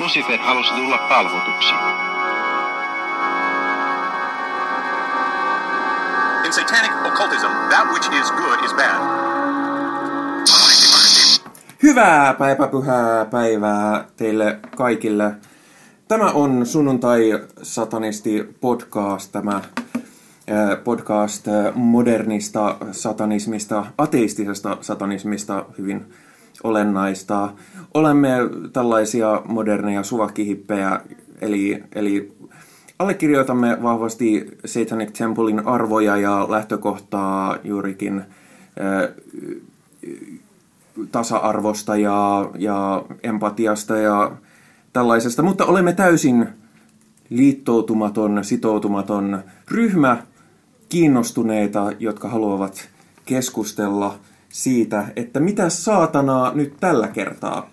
Lucifer halusi tulla palvotuksi. In satanic occultism, that which is good is bad. Hyvää päiväpyhää päivää teille kaikille. Tämä on Sunnuntai Satanisti podcast, tämä podcast modernista satanismista, ateistisesta satanismista hyvin olennaista. Olemme tällaisia moderneja suvakihippejä, eli, eli allekirjoitamme vahvasti Satanic Templein arvoja ja lähtökohtaa juurikin tasa-arvosta ja, ja empatiasta ja tällaisesta, mutta olemme täysin liittoutumaton, sitoutumaton ryhmä kiinnostuneita, jotka haluavat keskustella siitä, että mitä saatanaa nyt tällä kertaa.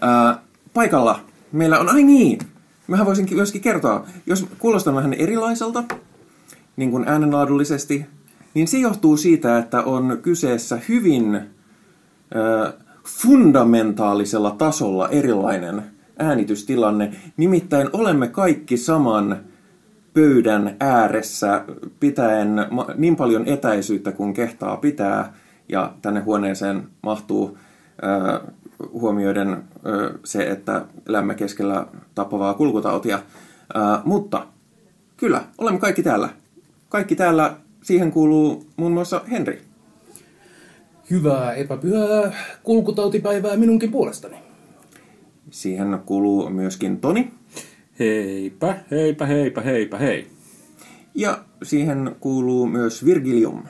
Ää, paikalla meillä on, ai niin, mähän voisin myöskin kertoa, jos kuulostan vähän erilaiselta, niin kuin äänenlaadullisesti, niin se johtuu siitä, että on kyseessä hyvin ö, fundamentaalisella tasolla erilainen äänitystilanne. Nimittäin olemme kaikki saman pöydän ääressä pitäen niin paljon etäisyyttä kuin kehtaa pitää, ja tänne huoneeseen mahtuu ö, huomioiden ö, se, että elämme keskellä tappavaa kulkutautia. Ö, mutta kyllä, olemme kaikki täällä. Kaikki täällä Siihen kuuluu muun muassa Henri. Hyvää epäpyhää kulkutautipäivää minunkin puolestani. Siihen kuuluu myöskin Toni. Heipä, heipä, heipä, heipä, hei. Ja siihen kuuluu myös Virgilium.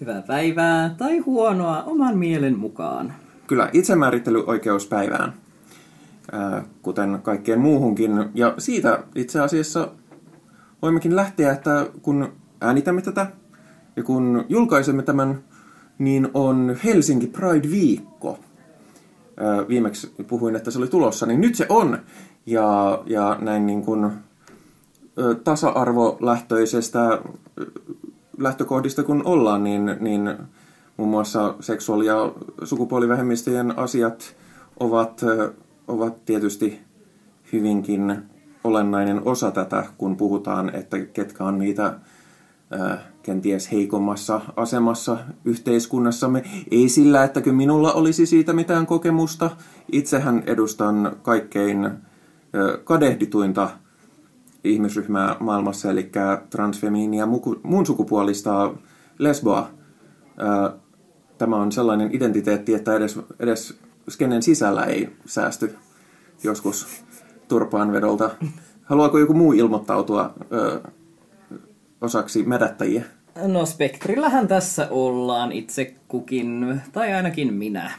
Hyvää päivää tai huonoa oman mielen mukaan. Kyllä, itsemäärittelyoikeuspäivään, kuten kaikkeen muuhunkin. Ja siitä itse asiassa voimmekin lähteä, että kun äänitämme tätä ja kun julkaisemme tämän, niin on Helsinki Pride-viikko. Viimeksi puhuin, että se oli tulossa, niin nyt se on. Ja, ja näin niin kuin tasa-arvolähtöisestä lähtökohdista kun ollaan, niin, niin muun muassa seksuaali- ja sukupuolivähemmistöjen asiat ovat, ovat tietysti hyvinkin olennainen osa tätä, kun puhutaan, että ketkä on niitä kenties heikommassa asemassa yhteiskunnassamme. Ei sillä, että minulla olisi siitä mitään kokemusta. Itsehän edustan kaikkein kadehdituinta ihmisryhmää maailmassa, eli transfemiiniä muun sukupuolista lesboa. Tämä on sellainen identiteetti, että edes, edes skenen sisällä ei säästy joskus turpaanvedolta. Haluaako joku muu ilmoittautua osaksi mädättäjiä? No Spektrillähän tässä ollaan itse kukin, tai ainakin minä.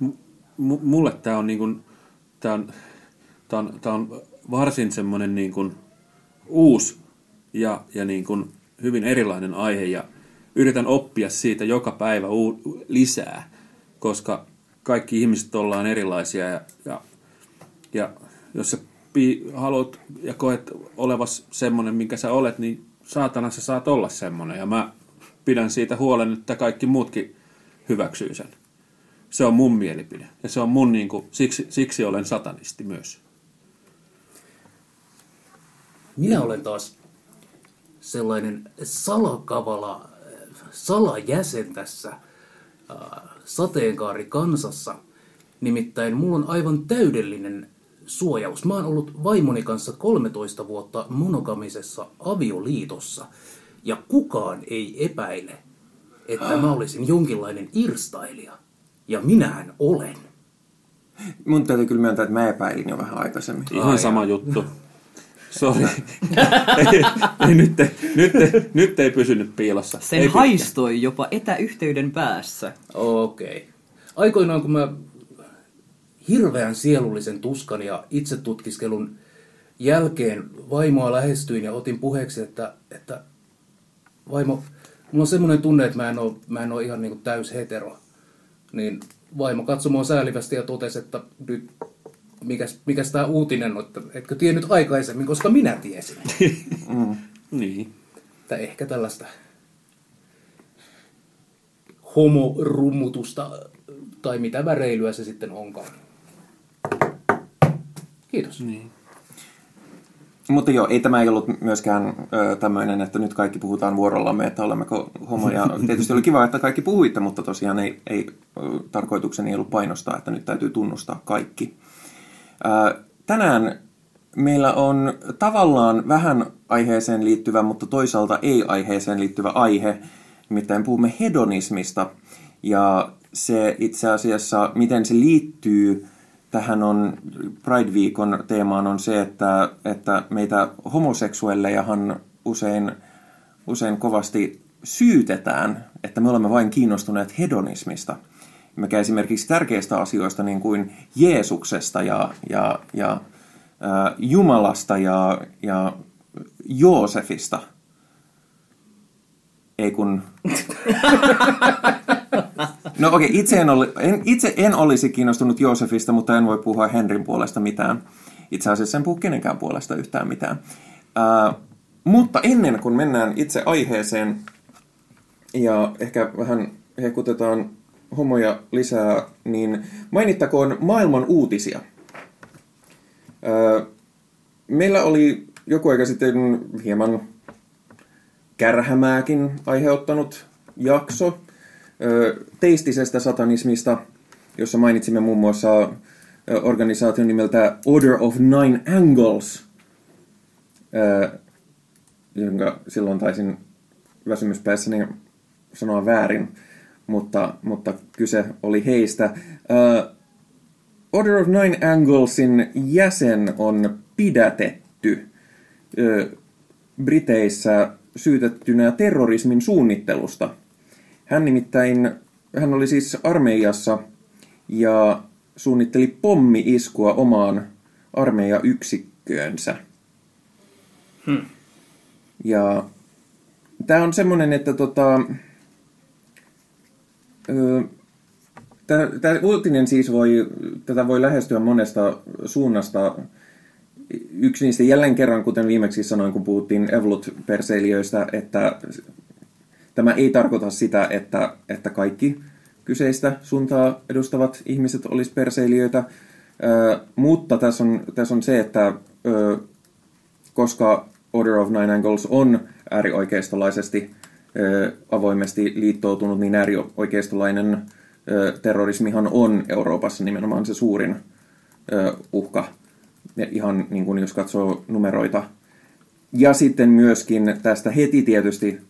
M- mulle tämä on, niinku, tää on, tää on, tää on varsin semmoinen niinku uusi ja, ja niinku hyvin erilainen aihe ja yritän oppia siitä joka päivä u- lisää, koska kaikki ihmiset ollaan erilaisia ja, ja, ja jos sä pi- haluat ja koet olevas semmoinen, minkä sä olet, niin saatana sä saat olla semmoinen. Ja mä pidän siitä huolen, että kaikki muutkin hyväksyy sen. Se on mun mielipide. Ja se on mun niin kuin, siksi, siksi olen satanisti myös. Minä olen taas sellainen salakavala salajäsen tässä äh, sateenkaari kansassa. Nimittäin mulla on aivan täydellinen suojaus. Mä oon ollut vaimoni kanssa 13 vuotta monogamisessa avioliitossa ja kukaan ei epäile, että mä olisin jonkinlainen irstailija. Ja minähän olen. Mun täytyy kyllä myöntää, että mä epäilin jo vähän aikaisemmin. Ihan sama juttu. Sori. ei, ei, nyt, nyt, nyt ei pysynyt piilossa. Sen ei haistoi jopa etäyhteyden päässä. Okei. Okay. Aikoinaan kun mä hirveän sielullisen tuskan ja itsetutkiskelun jälkeen vaimoa lähestyin ja otin puheeksi, että, että vaimo, mulla on semmoinen tunne, että mä en ole, mä en ole ihan niin täys hetero. Niin vaimo katsoi mua säälivästi ja totesi, että nyt mikäs, mikäs tämä uutinen on, että etkö tiennyt aikaisemmin, koska minä tiesin. mm. Niin. Että ehkä tällaista homorummutusta tai mitä väreilyä se sitten onkaan. Kiitos. Niin. Mutta joo, ei tämä ei ollut myöskään ö, tämmöinen, että nyt kaikki puhutaan vuorollamme, että olemmeko homoja. Tietysti oli kiva, että kaikki puhuitte, mutta tosiaan ei, ei ö, tarkoitukseni ei ollut painostaa, että nyt täytyy tunnustaa kaikki. Ö, tänään meillä on tavallaan vähän aiheeseen liittyvä, mutta toisaalta ei aiheeseen liittyvä aihe. Nimittäin puhumme hedonismista ja se itse asiassa, miten se liittyy tähän on, Pride-viikon teemaan on se, että, että meitä homoseksuellejahan usein, usein kovasti syytetään, että me olemme vain kiinnostuneet hedonismista. Mikä esimerkiksi tärkeistä asioista, niin kuin Jeesuksesta ja, ja, ja äh, Jumalasta ja, ja Joosefista. Ei kun... No okei, okay, itse, en en, itse en olisi kiinnostunut Joosefista, mutta en voi puhua Henrin puolesta mitään. Itse asiassa en puhu kenenkään puolesta yhtään mitään. Uh, mutta ennen kuin mennään itse aiheeseen ja ehkä vähän hekutetaan homoja lisää, niin mainittakoon maailman uutisia. Meillä oli joku aika sitten hieman kärhämääkin aiheuttanut jakso teistisestä satanismista, jossa mainitsimme muun muassa organisaation nimeltä Order of Nine Angles, jonka silloin taisin väsymyspäissäni sanoa väärin, mutta, mutta kyse oli heistä. Order of Nine Anglesin jäsen on pidätetty Briteissä syytettynä terrorismin suunnittelusta – hän nimittäin, hän oli siis armeijassa ja suunnitteli pommi-iskua omaan armeijayksikköönsä. Hmm. Ja tämä on semmoinen, että tota, tämä uutinen siis voi, tätä voi lähestyä monesta suunnasta. Yksi niistä jälleen kerran, kuten viimeksi sanoin, kun puhuttiin Evolut-perseilijöistä, että Tämä ei tarkoita sitä, että, että kaikki kyseistä suuntaa edustavat ihmiset olisi perseilijöitä, ö, mutta tässä on, tässä on se, että ö, koska Order of Nine Angles on äärioikeistolaisesti avoimesti liittoutunut, niin äärioikeistolainen terrorismihan on Euroopassa nimenomaan se suurin uhka, ihan niin kuin jos katsoo numeroita. Ja sitten myöskin tästä heti tietysti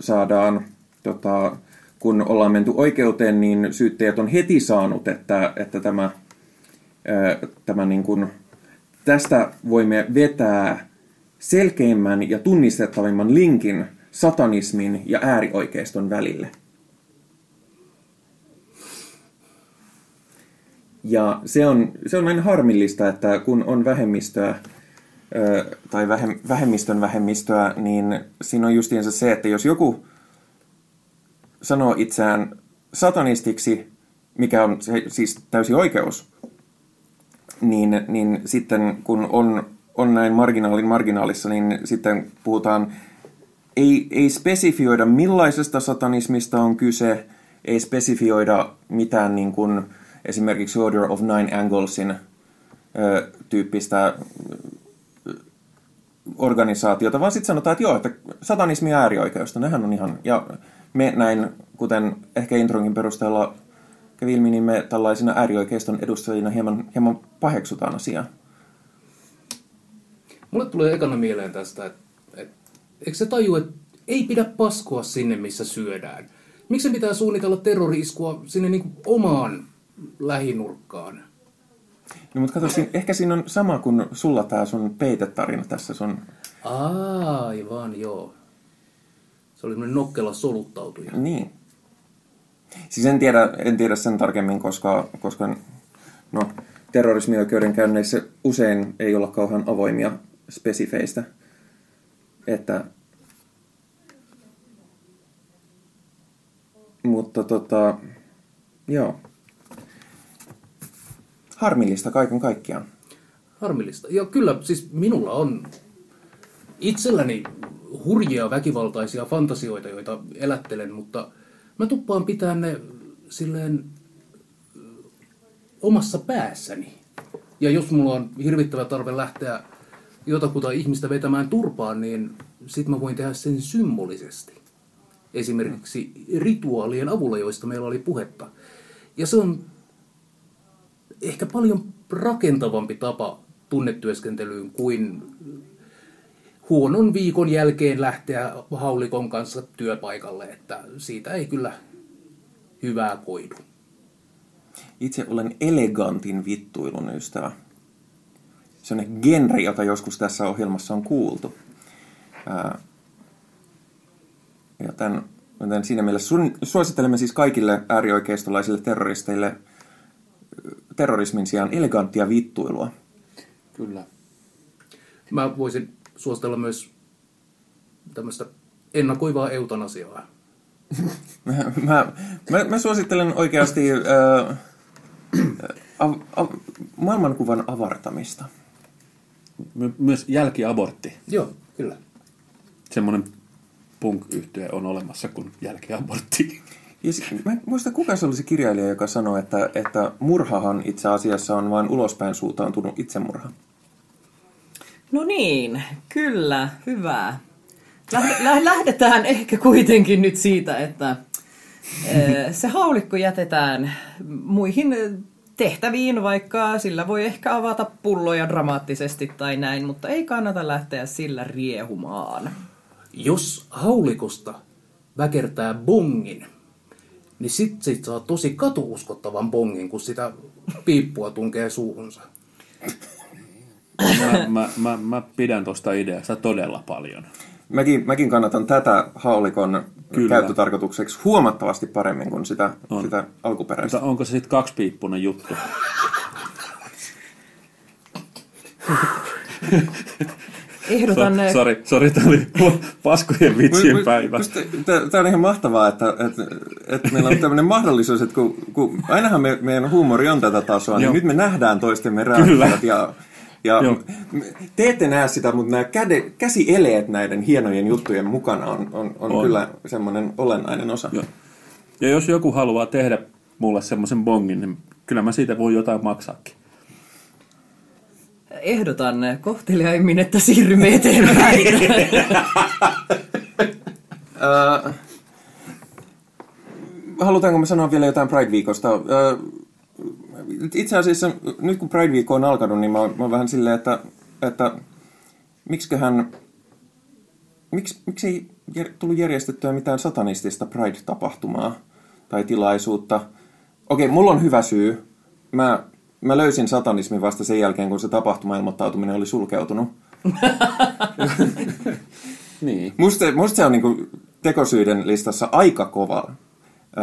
saadaan, tota, kun ollaan menty oikeuteen, niin syyttäjät on heti saanut, että, että tämä, tämä niin kuin, tästä voimme vetää selkeimmän ja tunnistettavimman linkin satanismin ja äärioikeiston välille. Ja se on, se on näin harmillista, että kun on vähemmistöä, tai vähemmistön vähemmistöä, niin siinä on justiinsa se, että jos joku sanoo itseään satanistiksi, mikä on se, siis täysi oikeus, niin, niin sitten kun on, on näin marginaalin marginaalissa, niin sitten puhutaan, ei, ei spesifioida millaisesta satanismista on kyse, ei spesifioida mitään niin kuin esimerkiksi Order of Nine Anglesin ö, tyyppistä organisaatiota, vaan sitten sanotaan, että joo, että satanismi ja äärioikeusta, nehän on ihan, ja me näin, kuten ehkä intronkin perusteella kävi ilmi, niin me tällaisina äärioikeiston edustajina hieman, hieman paheksutaan asiaa. Mulle tulee ekana mieleen tästä, että, eikö se taju, että ei pidä paskoa sinne, missä syödään. Miksi se pitää suunnitella terroriiskua sinne niin kuin omaan lähinurkkaan? No, mutta kato, ehkä siinä on sama kuin sulla tämä sun peitetarina tässä sun... Aivan, joo. Se oli semmoinen nokkela soluttautuja. Niin. Siis en tiedä, en tiedä sen tarkemmin, koska, koska no, terrorismioikeudenkäynneissä usein ei olla kauhean avoimia spesifeistä. Että, mutta tota, joo harmillista kaiken kaikkiaan. Harmillista. Ja kyllä, siis minulla on itselläni hurjia väkivaltaisia fantasioita, joita elättelen, mutta mä tuppaan pitää ne silleen omassa päässäni. Ja jos mulla on hirvittävä tarve lähteä jotakuta ihmistä vetämään turpaan, niin sit mä voin tehdä sen symbolisesti. Esimerkiksi rituaalien avulla, joista meillä oli puhetta. Ja se on ehkä paljon rakentavampi tapa tunnetyöskentelyyn kuin huonon viikon jälkeen lähteä haulikon kanssa työpaikalle, että siitä ei kyllä hyvää koidu. Itse olen elegantin vittuilun ystävä. Se on genre, jota joskus tässä ohjelmassa on kuultu. Ää, joten, joten siinä mielessä suosittelemme siis kaikille äärioikeistolaisille terroristeille terrorismin sijaan eleganttia vittuilua. Kyllä. Mä voisin suositella myös tämmöistä ennakoivaa eutanasiaa. Mä, mä, mä, mä suosittelen oikeasti ää, av, av, maailmankuvan avartamista. My- myös jälkiabortti. Joo, kyllä. Semmoinen punk on olemassa kuin jälkiabortti. Ja sit, mä en muista, kuka se oli se kirjailija, joka sanoi, että, että murhahan itse asiassa on vain ulospäin suuntautunut itsemurha. No niin, kyllä, hyvä. Lähde- lä- Lähdetään ehkä kuitenkin nyt siitä, että eh, se haulikko jätetään muihin tehtäviin, vaikka sillä voi ehkä avata pulloja dramaattisesti tai näin, mutta ei kannata lähteä sillä riehumaan. Jos haulikosta väkertää bongin, niin sit sit saa tosi katuuskottavan bongin, kun sitä piippua tunkee suuhunsa. Mä, mä, mä, mä pidän tuosta ideasta todella paljon. Mäkin, mäkin kannatan tätä haulikon Kyllä. Käyttötarkoitukseksi huomattavasti paremmin kuin sitä, On. sitä alkuperäistä. Mutta onko se sitten kaksipiippunen juttu? Ehdotan... So, sori, sori, tämä oli paskojen vitsien päivä. Tämä on ihan mahtavaa, että, että, että meillä on tämmöinen mahdollisuus, että kun, kun ainahan me, meidän huumori on tätä tasoa, niin Joo. nyt me nähdään toistemme reaktiot ja, ja Joo. te ette näe sitä, mutta nämä käde, käsieleet näiden hienojen juttujen mukana on, on, on, On. kyllä semmoinen olennainen osa. Joo. Ja jos joku haluaa tehdä mulle semmoisen bongin, niin kyllä mä siitä voi jotain maksaakin. Ehdotan kohteliaimmin, että siirrymme eteenpäin. Äh, halutaanko me sanoa vielä jotain Pride-viikosta? Äh, itse asiassa nyt kun Pride-viikko on alkanut, niin mä, oon- mä oon vähän silleen, että, että miksiköhän, miksi, miksi ei jär, tullut järjestettyä mitään satanistista Pride-tapahtumaa tai tilaisuutta? Okei, mulla on hyvä syy. Mä, mä löysin satanismin vasta sen jälkeen, kun se tapahtumailmoittautuminen oli sulkeutunut. Niin. Musta, musta se on niinku tekosyiden listassa aika kova.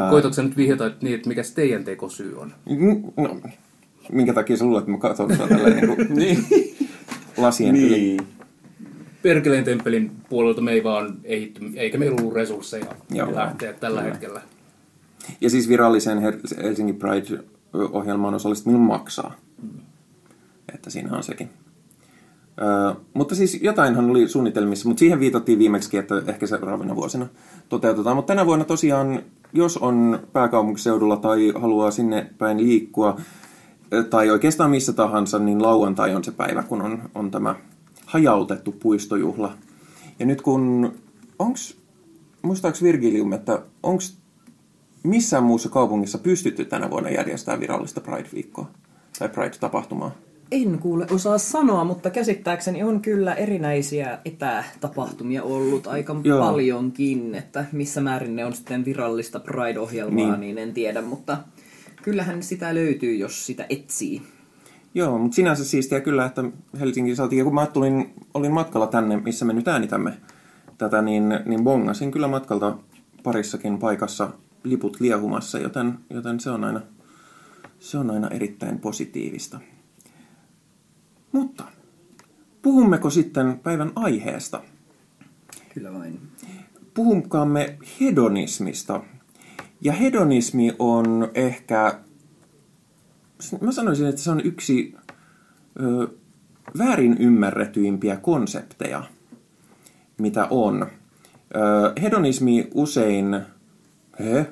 Koitatko sä nyt vihjata että niin, että mikä se teidän tekosyy on? n- no, minkä takia sä luulet, että mä katson sua tälleen niinku niin. lasien yli? niin. Perkeleen temppelin puolelta me ei vaan ehitty, eikä meillä ollut resursseja Joo. lähteä tällä Kyllä. hetkellä. Ja siis viralliseen Helsingin Pride-ohjelmaan osallistuminen maksaa. Että siinä on sekin. Öö, mutta siis jotainhan oli suunnitelmissa, mutta siihen viitattiin viimeksi, että ehkä seuraavina vuosina toteutetaan. Mutta tänä vuonna tosiaan, jos on pääkaupunkiseudulla tai haluaa sinne päin liikkua, ö, tai oikeastaan missä tahansa, niin lauantai on se päivä, kun on, on tämä hajautettu puistojuhla. Ja nyt kun, onks, muistaaks Virgilium, että onks missään muussa kaupungissa pystytty tänä vuonna järjestämään virallista Pride-viikkoa tai Pride-tapahtumaa? En kuule osaa sanoa, mutta käsittääkseni on kyllä erinäisiä etätapahtumia ollut aika Joo. paljonkin, että missä määrin ne on sitten virallista Pride-ohjelmaa, Niin. niin. en tiedä, mutta kyllähän sitä löytyy, jos sitä etsii. Joo, mutta sinänsä siistiä kyllä, että Helsingin saatiin. Ja kun mä tulin, olin matkalla tänne, missä me nyt äänitämme tätä, niin, niin bongasin kyllä matkalta parissakin paikassa liput liehumassa, joten, joten se, on aina, se on aina erittäin positiivista. Mutta puhummeko sitten päivän aiheesta? Kyllä vain. puhukaamme hedonismista. Ja hedonismi on ehkä, mä sanoisin, että se on yksi ö, väärin ymmärretyimpiä konsepteja, mitä on. Ö, hedonismi usein he,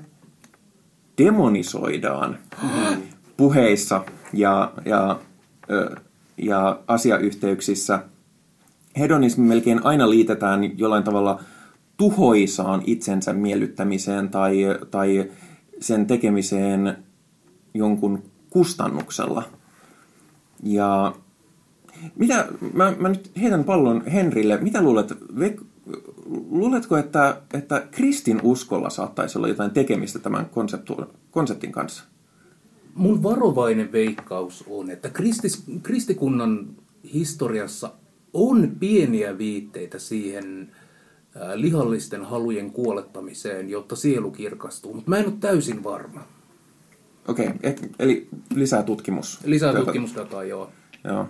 demonisoidaan puheissa ja, ja ö, ja asiayhteyksissä hedonismi melkein aina liitetään jollain tavalla tuhoisaan itsensä miellyttämiseen tai, tai sen tekemiseen jonkun kustannuksella. Ja mitä, mä, mä nyt heitän pallon Henrille. Mitä luulet, ve, luuletko, että, että kristin uskolla saattaisi olla jotain tekemistä tämän konseptin kanssa? Mun varovainen veikkaus on, että kristis, kristikunnan historiassa on pieniä viitteitä siihen ää, lihallisten halujen kuolettamiseen, jotta sielu kirkastuu, mutta mä en ole täysin varma. Okei, okay, eli lisää tutkimus. Lisää tutkimusdataa, joo. Joo.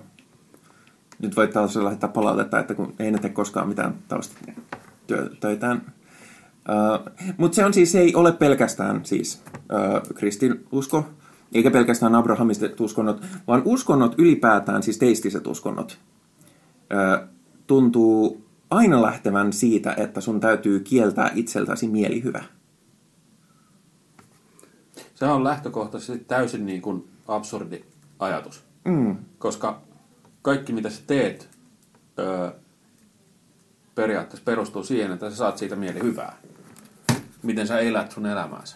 Nyt voit taas lähettää palautetta, että kun ei ne tee koskaan mitään taustatöitään. Uh, Mutta se on siis, se ei ole pelkästään siis uh, kristinusko, eikä pelkästään abrahamiset uskonnot, vaan uskonnot ylipäätään, siis teistiset uskonnot, tuntuu aina lähtevän siitä, että sun täytyy kieltää itseltäsi mielihyvä. Sehän on lähtökohtaisesti täysin niin kuin absurdi ajatus. Mm. Koska kaikki mitä sä teet öö, periaatteessa perustuu siihen, että sä saat siitä mieli hyvää. Miten sä elät sun elämääsi.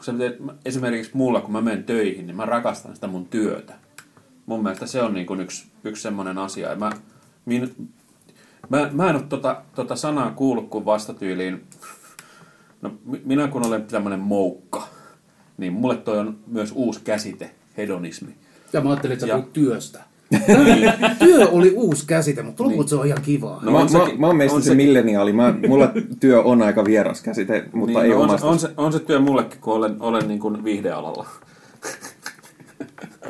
Kun sä teet, esimerkiksi mulla, kun mä menen töihin, niin mä rakastan sitä mun työtä. Mun mielestä se on niin kuin yksi, yksi semmoinen asia. Ja mä, min, mä, mä en ole tota, tota sanaa kuullut kuin vastatyyliin. No, minä kun olen tämmöinen moukka, niin mulle toi on myös uusi käsite, hedonismi. Ja mä ajattelin, että sä Ja- työstä. Työ oli uusi käsite, mutta lopulta se on ihan kivaa. No mä, mä, sekin- mä oon meistä on se sekin. milleniaali. Mä, mulla työ on aika vieras käsite, mutta niin, ei no on, se, on, se, on se työ mullekin, kun olen, olen niin kuin viihdealalla.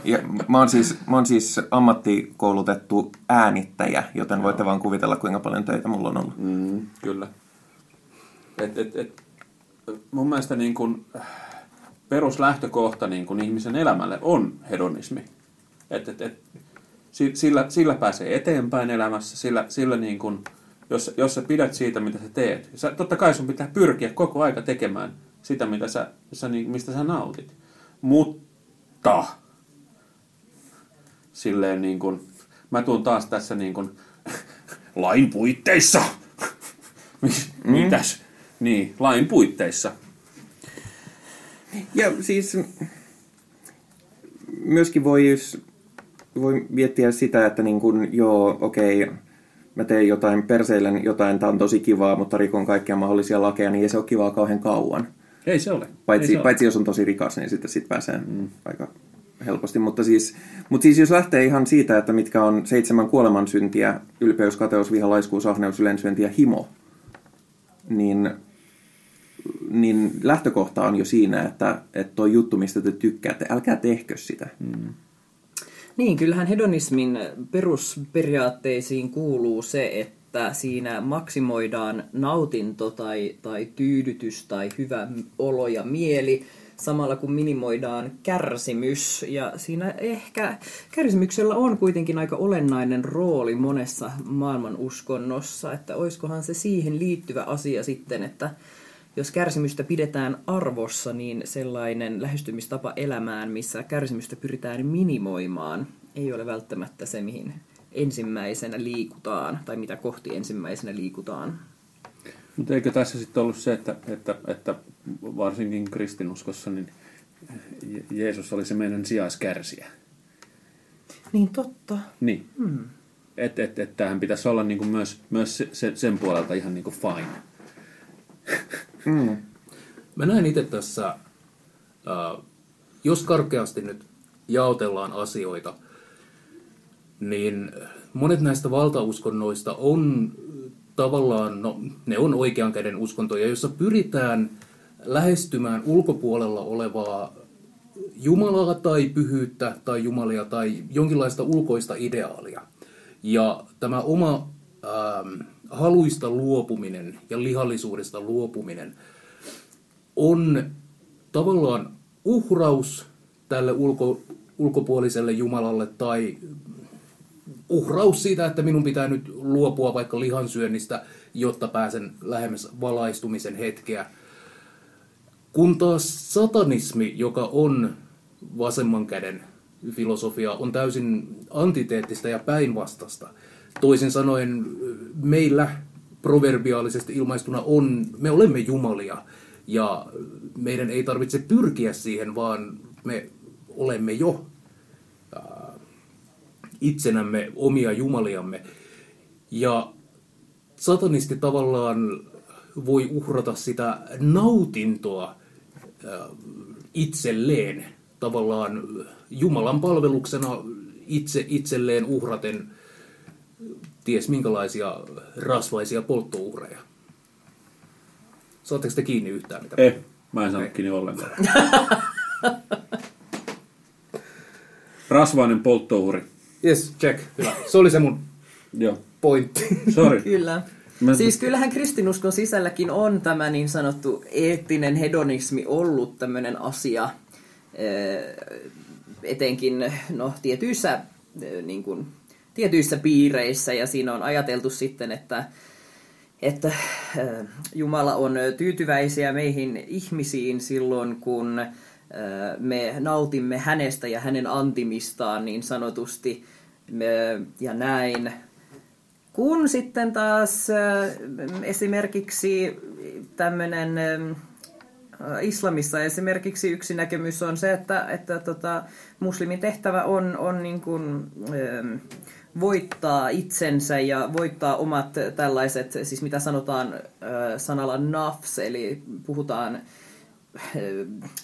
Ja mä, oon siis, mä oon siis ammattikoulutettu äänittäjä, joten voitte vaan kuvitella, kuinka paljon töitä mulla on ollut. Mm, kyllä. Et, et, et, mun mielestä niin kuin, peruslähtökohta niin kuin ihmisen elämälle on hedonismi. Et, et, et, sillä, sillä pääsee eteenpäin elämässä, sillä, sillä niin kuin, jos, jos sä pidät siitä, mitä sä teet. Sä, totta kai sun pitää pyrkiä koko aika tekemään sitä, mitä sä, sä, niin, mistä sä nautit. Mutta silleen niin kuin, mä tuun taas tässä niin kuin, lain puitteissa. Mis- Mitäs? Niin, lain puitteissa. Ja siis myöskin voi, voi miettiä sitä, että niin kun, joo, okei, mä teen jotain perseillen jotain, tää on tosi kivaa, mutta rikon kaikkia mahdollisia lakeja, niin ei se ole kivaa kauhean kauan. Ei se ole. Ei Paitsi, se ole. paitsi jos on tosi rikas, niin sitten sit pääsee mm. aika helposti. Mutta siis, mutta siis jos lähtee ihan siitä, että mitkä on seitsemän kuolemansyntiä, ylpeys, kateus, viha, laiskuus, ahneus, ylensyönti ja himo, niin, niin lähtökohta on jo siinä, että, että tuo juttu, mistä te tykkäätte, älkää tehkö sitä. Mm. Niin, kyllähän hedonismin perusperiaatteisiin kuuluu se, että siinä maksimoidaan nautinto tai, tai tyydytys tai hyvä olo ja mieli, samalla kun minimoidaan kärsimys. Ja siinä ehkä kärsimyksellä on kuitenkin aika olennainen rooli monessa maailman uskonnossa, että oiskohan se siihen liittyvä asia sitten, että jos kärsimystä pidetään arvossa, niin sellainen lähestymistapa elämään, missä kärsimystä pyritään minimoimaan, ei ole välttämättä se, mihin ensimmäisenä liikutaan, tai mitä kohti ensimmäisenä liikutaan. Mutta eikö tässä sitten ollut se, että, että, että varsinkin kristinuskossa niin Je- Jeesus oli se meidän sijaiskärsiä. Niin totta. Niin. Hmm. Että et, et, tämähän pitäisi olla niinku myös, myös se, sen puolelta ihan niinku fine. Mä näen itse tässä, jos karkeasti nyt jaotellaan asioita, niin monet näistä valtauskonnoista on tavallaan, no ne on oikean käden uskontoja, jossa pyritään lähestymään ulkopuolella olevaa Jumalaa tai pyhyyttä tai Jumalia tai jonkinlaista ulkoista ideaalia. Ja tämä oma ähm, haluista luopuminen ja lihallisuudesta luopuminen on tavallaan uhraus tälle ulko, ulkopuoliselle Jumalalle tai uhraus siitä, että minun pitää nyt luopua vaikka lihansyönnistä, jotta pääsen lähemmäs valaistumisen hetkeä. Kun taas satanismi, joka on vasemman käden filosofia on täysin antiteettista ja päinvastasta. Toisin sanoen meillä proverbiaalisesti ilmaistuna on, me olemme jumalia ja meidän ei tarvitse pyrkiä siihen, vaan me olemme jo itsenämme omia jumaliamme. Ja satanisti tavallaan voi uhrata sitä nautintoa itselleen tavallaan Jumalan palveluksena itse itselleen uhraten ties minkälaisia rasvaisia polttouhreja. Saatteko te kiinni yhtään mitä? Eh, mä en saanut kiinni ollenkaan. Rasvainen polttouhri. Yes, check. Hyvä. Se oli se mun Joo. pointti. Sorry. Kyllä. Mä- Siis kyllähän kristinuskon sisälläkin on tämä niin sanottu eettinen hedonismi ollut tämmöinen asia, eh, etenkin no, tietyissä, eh, niin kuin, tietyissä piireissä, ja siinä on ajateltu sitten, että, että eh, Jumala on tyytyväisiä meihin ihmisiin silloin, kun eh, me nautimme hänestä ja hänen antimistaan niin sanotusti, me- ja näin. Kun sitten taas äh, esimerkiksi tämmöinen islamissa esimerkiksi yksi näkemys on se, että, että tota, muslimin tehtävä on, on niin kuin, ähm, voittaa itsensä ja voittaa omat tällaiset, siis mitä sanotaan sanalla nafs, eli puhutaan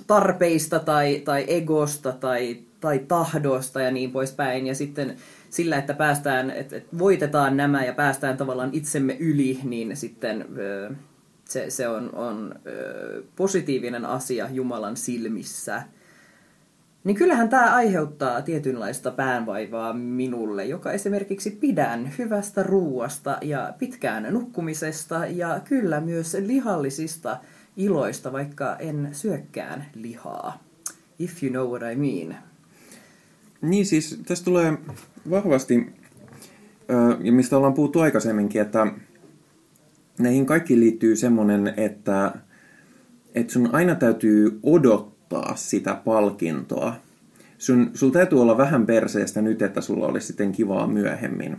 tarpeista tai, tai egosta tai, tai tahdosta ja niin poispäin. Ja sitten sillä, että päästään, että voitetaan nämä ja päästään tavallaan itsemme yli, niin sitten se, se on, on positiivinen asia Jumalan silmissä. Niin kyllähän tämä aiheuttaa tietynlaista päänvaivaa minulle, joka esimerkiksi pidän hyvästä ruuasta ja pitkään nukkumisesta ja kyllä myös lihallisista iloista, vaikka en syökkään lihaa. If you know what I mean. Niin siis tässä tulee vahvasti, ja mistä ollaan puhuttu aikaisemminkin, että näihin kaikkiin liittyy semmoinen, että, että sun aina täytyy odottaa sitä palkintoa. Sun, sulla täytyy olla vähän perseestä nyt, että sulla olisi sitten kivaa myöhemmin.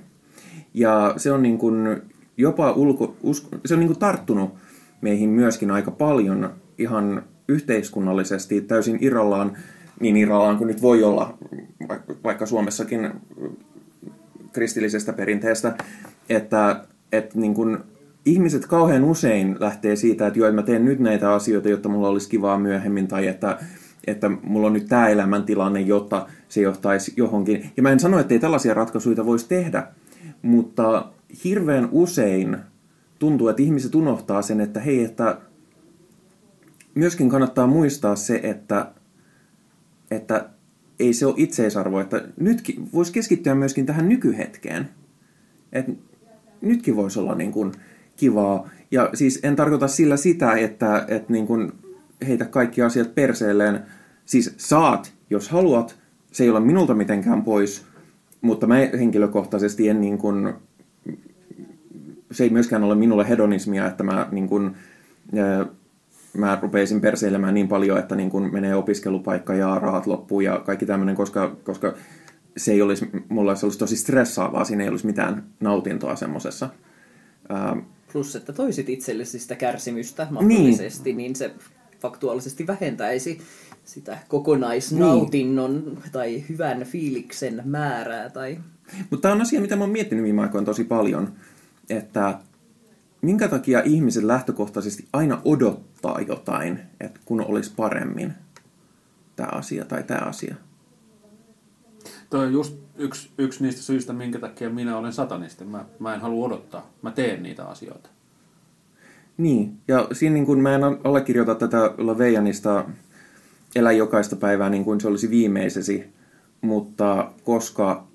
Ja se on niin kuin jopa ulko, usko, se on niin kuin tarttunut meihin myöskin aika paljon ihan yhteiskunnallisesti täysin irrallaan, niin irrallaan kuin nyt voi olla vaikka Suomessakin kristillisestä perinteestä, että, että niin kuin ihmiset kauhean usein lähtee siitä, että joo, että mä teen nyt näitä asioita, jotta mulla olisi kivaa myöhemmin, tai että, että mulla on nyt tämä elämäntilanne, jotta se johtaisi johonkin. Ja mä en sano, että ei tällaisia ratkaisuja voisi tehdä, mutta hirveän usein tuntuu, että ihmiset unohtaa sen, että hei, että myöskin kannattaa muistaa se, että, että ei se ole itseisarvo, että nytkin voisi keskittyä myöskin tähän nykyhetkeen. Että nytkin voisi olla niin kuin kivaa. Ja siis en tarkoita sillä sitä, että, että niin kuin heitä kaikki asiat perseelleen. Siis saat, jos haluat. Se ei ole minulta mitenkään pois, mutta mä henkilökohtaisesti en niin kuin, se ei myöskään ole minulle hedonismia, että mä niin kuin, mä rupeisin perseilemään niin paljon, että niin kun menee opiskelupaikka ja rahat loppuu ja kaikki tämmöinen, koska, koska se ei olisi, mulla se olisi tosi stressaavaa, siinä ei olisi mitään nautintoa semmoisessa. Plus, että toisit itsellesi sitä kärsimystä mahdollisesti, niin, niin se faktuaalisesti vähentäisi sitä kokonaisnautinnon niin. tai hyvän fiiliksen määrää. Tai... Mutta tämä on asia, mitä mä oon miettinyt viime aikoina tosi paljon, että minkä takia ihmiset lähtökohtaisesti aina odottaa jotain, että kun olisi paremmin tämä asia tai tämä asia. Toi on just yksi, yksi niistä syistä, minkä takia minä olen satanisti. Mä, mä en halua odottaa. Mä teen niitä asioita. Niin, ja siinä niin kun mä en allekirjoita tätä Laveijanista elä jokaista päivää niin kuin se olisi viimeisesi, mutta koska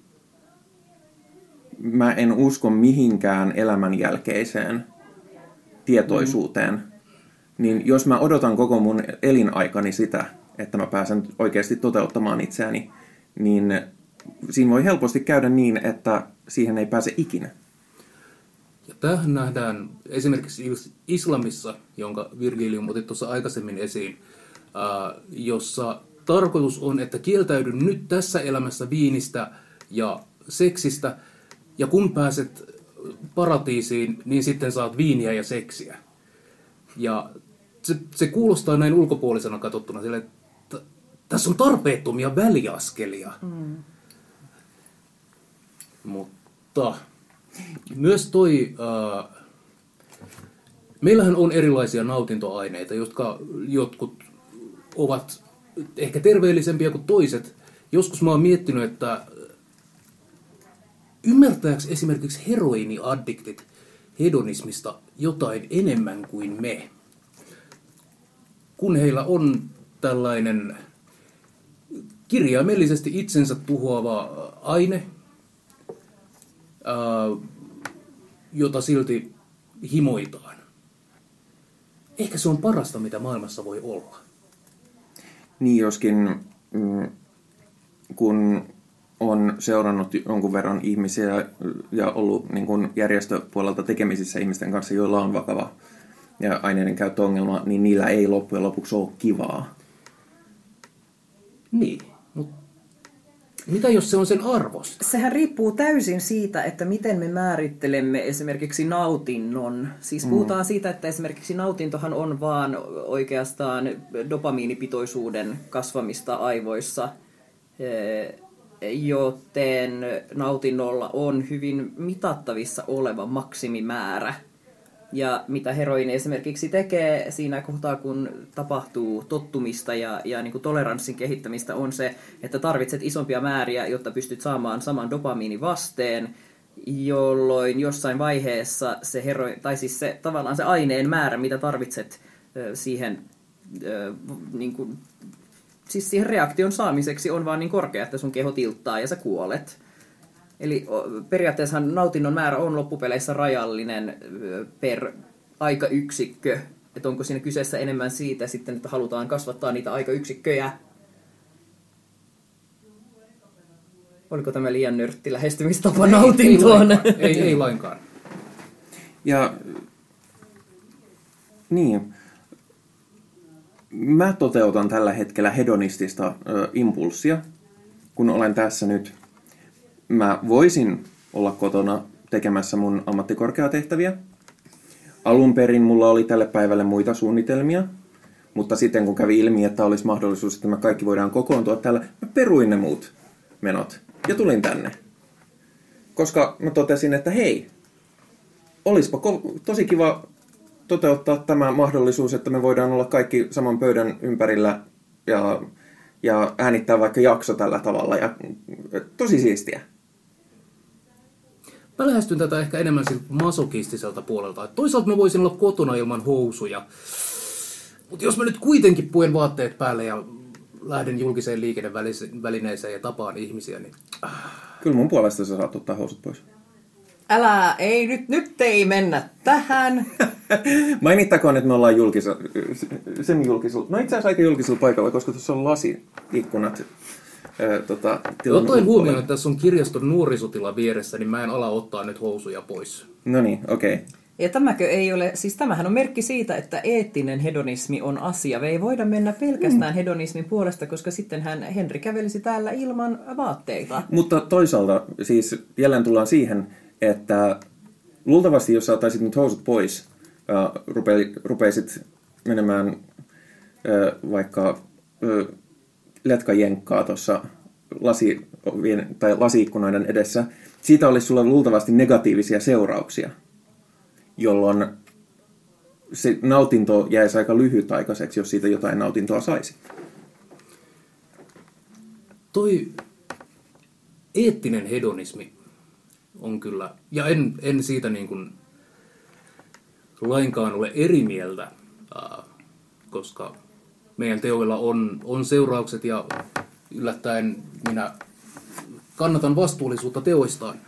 mä en usko mihinkään elämän jälkeiseen tietoisuuteen, mm. niin jos mä odotan koko mun elinaikani sitä, että mä pääsen oikeasti toteuttamaan itseäni, niin siinä voi helposti käydä niin, että siihen ei pääse ikinä. Ja tämähän nähdään esimerkiksi islamissa, jonka Virgilium otti tuossa aikaisemmin esiin, ää, jossa tarkoitus on, että kieltäydyn nyt tässä elämässä viinistä ja seksistä, ja kun pääset paratiisiin, niin sitten saat viiniä ja seksiä. Ja se, se kuulostaa näin ulkopuolisena katsottuna sille, että tässä on tarpeettomia väliaskelia. Mm. Mutta myös toi, äh, meillähän on erilaisia nautintoaineita, jotka jotkut ovat ehkä terveellisempiä kuin toiset. Joskus mä oon miettinyt, että ymmärtääkö esimerkiksi heroiniaddiktit hedonismista jotain enemmän kuin me? Kun heillä on tällainen kirjaimellisesti itsensä tuhoava aine, ää, jota silti himoitaan. Ehkä se on parasta, mitä maailmassa voi olla. Niin joskin, mm, kun on seurannut jonkun verran ihmisiä ja ollut niin kuin järjestöpuolelta tekemisissä ihmisten kanssa, joilla on vakava ja aineiden käyttöongelma, niin niillä ei loppujen lopuksi ole kivaa. Niin, mutta mitä jos se on sen arvosta? Sehän riippuu täysin siitä, että miten me määrittelemme esimerkiksi nautinnon. Siis puhutaan siitä, että esimerkiksi nautintohan on vaan oikeastaan dopamiinipitoisuuden kasvamista aivoissa, eh, joten nautinnolla on hyvin mitattavissa oleva maksimimäärä. Ja mitä heroini esimerkiksi tekee siinä kohtaa, kun tapahtuu tottumista ja, ja niin kuin toleranssin kehittämistä, on se, että tarvitset isompia määriä, jotta pystyt saamaan saman dopamiinivasteen, jolloin jossain vaiheessa se, hero, tai siis se, tavallaan se aineen määrä, mitä tarvitset siihen, niin kuin, siis siihen reaktion saamiseksi, on vaan niin korkea, että sun keho tilttaa ja sä kuolet. Eli periaatteessa nautinnon määrä on loppupeleissä rajallinen per aikayksikkö. Että onko siinä kyseessä enemmän siitä sitten, että halutaan kasvattaa niitä aikayksikköjä. Oliko tämä liian nörtti lähestymistapa nautintoon? Ei, lainkaan. ei, ei lainkaan. Ja niin, mä toteutan tällä hetkellä hedonistista ö, impulssia, kun olen tässä nyt. Mä voisin olla kotona tekemässä mun ammattikorkeatehtäviä. Alun perin mulla oli tälle päivälle muita suunnitelmia, mutta sitten kun kävi ilmi, että olisi mahdollisuus, että me kaikki voidaan kokoontua täällä, mä peruin ne muut menot ja tulin tänne. Koska mä totesin, että hei, olisipa ko- tosi kiva toteuttaa tämä mahdollisuus, että me voidaan olla kaikki saman pöydän ympärillä ja, ja äänittää vaikka jakso tällä tavalla. Ja, tosi siistiä. Mä lähestyn tätä ehkä enemmän siltä masokistiselta puolelta. Et toisaalta mä voisin olla kotona ilman housuja. Mutta jos mä nyt kuitenkin puen vaatteet päälle ja lähden julkiseen liikennevälineeseen ja tapaan ihmisiä, niin Kyllä mun puolesta sä saat ottaa housut pois. Älä, ei nyt, nyt ei mennä tähän. Mainittakoon, että me ollaan julkisella, semi-julkisella, no itse asiassa aika julkisella paikalla, koska tuossa on lasiikkunat. Ää, tota, tilannut Ottaen huomioon, että tässä on kirjaston nuorisotila vieressä, niin mä en ala ottaa nyt housuja pois. No niin, okei. Okay. Ja tämäkö ei ole, siis tämähän on merkki siitä, että eettinen hedonismi on asia. Me ei voida mennä pelkästään hedonismin puolesta, koska sittenhän Henri kävelisi täällä ilman vaatteita. Mutta toisaalta siis jälleen tullaan siihen, että luultavasti jos sä ottaisit nyt housut pois rupe, rupeisit menemään vaikka ö, letkajenkkaa tuossa lasi, tai lasiikkunoiden edessä, siitä olisi sulle luultavasti negatiivisia seurauksia, jolloin se nautinto jäisi aika lyhytaikaiseksi, jos siitä jotain nautintoa saisi. Toi eettinen hedonismi on kyllä, ja en, en siitä niin kuin lainkaan ole eri mieltä, koska meidän teoilla on, on seuraukset ja yllättäen minä kannatan vastuullisuutta teoistaan.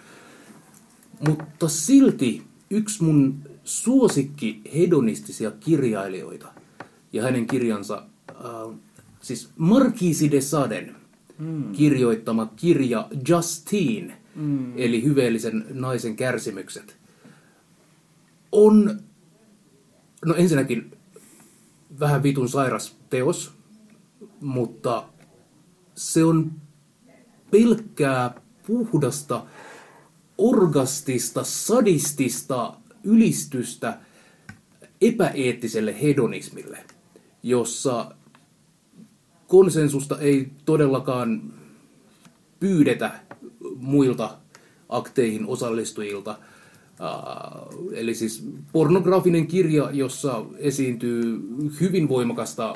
Mutta silti yksi mun suosikki hedonistisia kirjailijoita ja hänen kirjansa, äh, siis Marquise de Saden mm. kirjoittama kirja Justine, mm. eli hyveellisen naisen kärsimykset, on, no ensinnäkin vähän vitun sairas teos, mutta se on pelkkää puhdasta, orgastista, sadistista ylistystä epäeettiselle hedonismille, jossa konsensusta ei todellakaan pyydetä muilta akteihin osallistujilta. Eli siis pornografinen kirja, jossa esiintyy hyvin voimakasta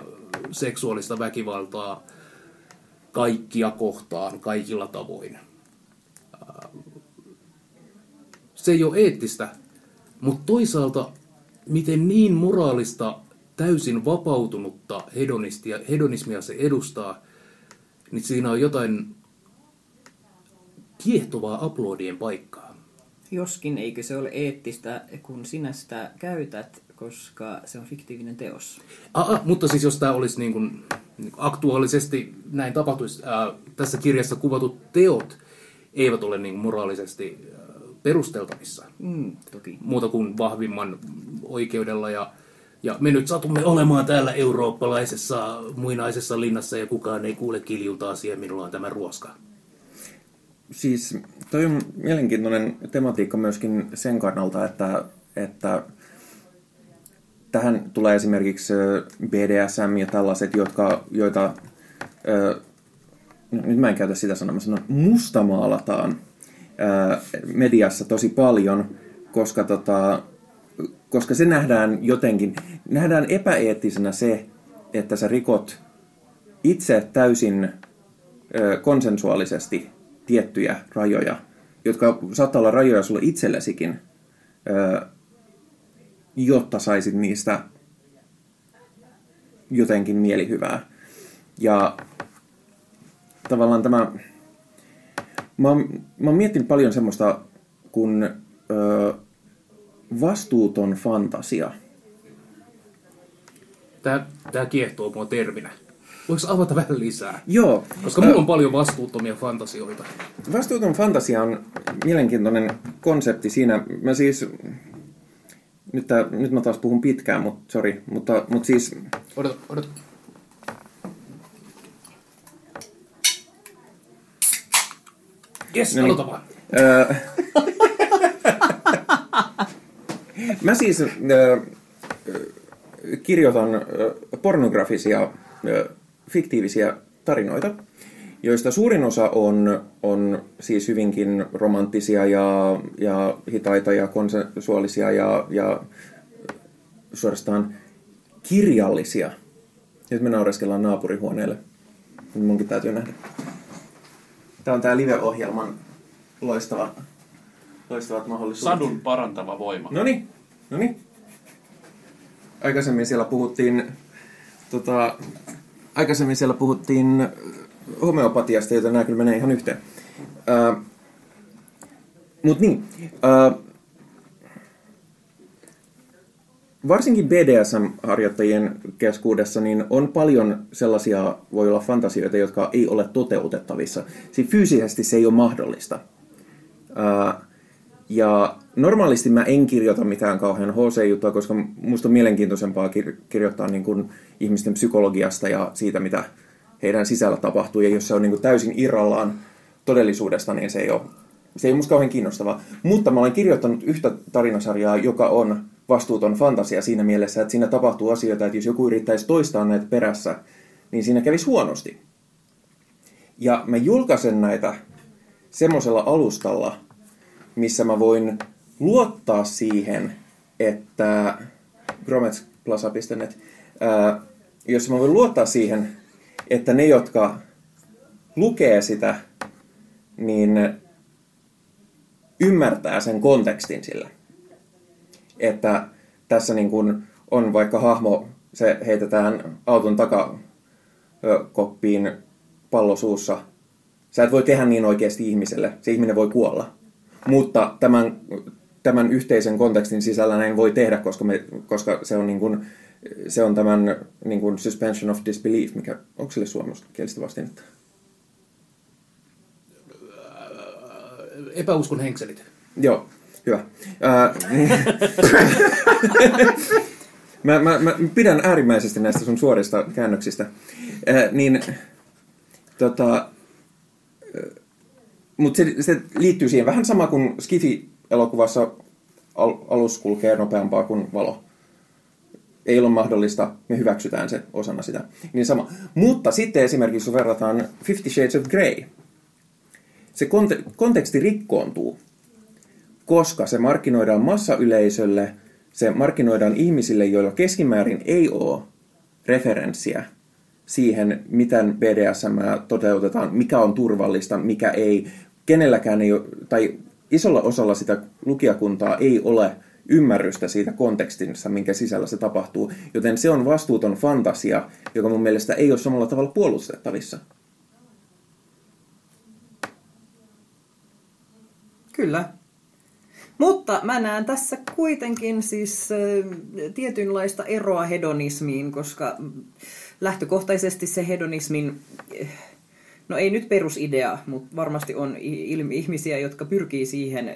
seksuaalista väkivaltaa kaikkia kohtaan, kaikilla tavoin. Se ei ole eettistä, mutta toisaalta miten niin moraalista, täysin vapautunutta hedonistia, hedonismia se edustaa, niin siinä on jotain kiehtovaa aplodien paikkaa. Joskin eikö se ole eettistä, kun sinä sitä käytät, koska se on fiktiivinen teos. Ah, mutta siis jos tämä olisi niin kuin, niin kuin aktuaalisesti näin tapahtuisi, ää, tässä kirjassa kuvatut teot eivät ole niin kuin moraalisesti ää, perusteltavissa. Mm, toki. Muuta kuin vahvimman oikeudella ja ja me nyt satumme olemaan täällä eurooppalaisessa muinaisessa linnassa ja kukaan ei kuule kiljulta asiaa, minulla on tämä ruoska. Siis toi on mielenkiintoinen tematiikka myöskin sen kannalta, että, että tähän tulee esimerkiksi BDSM ja tällaiset, jotka, joita, no, nyt mä en käytä sitä sanaa, sanon mustamaalataan mediassa tosi paljon, koska, tota, koska se nähdään jotenkin, nähdään epäeettisenä se, että sä rikot itse täysin konsensuaalisesti tiettyjä rajoja, jotka saattaa olla rajoja sulle itsellesikin, jotta saisit niistä jotenkin mielihyvää. Ja tavallaan tämä... Mä oon, mä oon miettinyt paljon semmoista kuin ö, vastuuton fantasia. Tää, tää kiehtoo mua terminä. Voiko avata vähän lisää? Joo. Koska mulla on paljon vastuuttomia fantasioita. Vastuuton fantasia on mielenkiintoinen konsepti siinä. Mä siis... Nyt, tää, nyt mä taas puhun pitkään, mutta sorry. Mutta, mutta siis... Odota, odota. Jes, No niin. aloita vaan. Öö, mä siis öö, kirjoitan öö, pornografisia öö, fiktiivisiä tarinoita, joista suurin osa on, on siis hyvinkin romanttisia ja, ja hitaita ja konsensuaalisia ja, ja suorastaan kirjallisia. Nyt me naureskellaan naapurihuoneelle. Munkin täytyy nähdä. Tämä on tämä live-ohjelman loistava, loistavat mahdollisuudet. Sadun parantava voima. No niin, no niin. Aikaisemmin siellä puhuttiin, tota, aikaisemmin siellä puhuttiin homeopatiasta, joten nämä kyllä menee ihan yhteen. Uh, Mutta niin, uh, varsinkin BDSM-harjoittajien keskuudessa niin on paljon sellaisia, voi olla fantasioita, jotka ei ole toteutettavissa. Siis fyysisesti se ei ole mahdollista. Uh, ja normaalisti mä en kirjoita mitään kauhean HC-juttua, koska musta on mielenkiintoisempaa kir- kirjoittaa niin kuin ihmisten psykologiasta ja siitä, mitä heidän sisällä tapahtuu. Ja jos se on niin kuin täysin irrallaan todellisuudesta, niin se ei ole, se ei musta kauhean kiinnostavaa. Mutta mä olen kirjoittanut yhtä tarinasarjaa, joka on vastuuton fantasia siinä mielessä, että siinä tapahtuu asioita, että jos joku yrittäisi toistaa näitä perässä, niin siinä kävisi huonosti. Ja mä julkaisen näitä semmoisella alustalla, missä mä voin luottaa siihen, että grometsplaza.net, jossa mä voin luottaa siihen, että ne, jotka lukee sitä, niin ymmärtää sen kontekstin sillä. Että tässä niin kun on vaikka hahmo, se heitetään auton takakoppiin pallosuussa. Sä et voi tehdä niin oikeasti ihmiselle. Se ihminen voi kuolla. Mutta tämän, tämän yhteisen kontekstin sisällä näin voi tehdä, koska, me, koska se on niin kuin, se on tämän niin kuin suspension of disbelief, mikä, onko sille suomenkielistä vastinetta? Epäuskon henkselit. Joo, hyvä. Ää, niin. mä, mä, mä pidän äärimmäisesti näistä sun suorista käännöksistä. Ää, niin Tota, mutta se, se liittyy siihen vähän sama kuin Skifi-elokuvassa al, alus kulkee nopeampaa kuin valo. Ei ole mahdollista, me hyväksytään se osana sitä. Niin sama. Mutta sitten esimerkiksi verrataan Fifty Shades of Grey, se konte- konteksti rikkoontuu, koska se markkinoidaan massayleisölle, se markkinoidaan ihmisille, joilla keskimäärin ei ole referenssiä siihen, miten BDSM toteutetaan, mikä on turvallista, mikä ei. Kenelläkään ei ole, tai isolla osalla sitä lukijakuntaa ei ole ymmärrystä siitä kontekstissa, minkä sisällä se tapahtuu. Joten se on vastuuton fantasia, joka mun mielestä ei ole samalla tavalla puolustettavissa. Kyllä. Mutta mä näen tässä kuitenkin siis tietynlaista eroa hedonismiin, koska lähtökohtaisesti se hedonismin, äh, no ei nyt perusidea, mutta varmasti on ihmisiä, jotka pyrkii siihen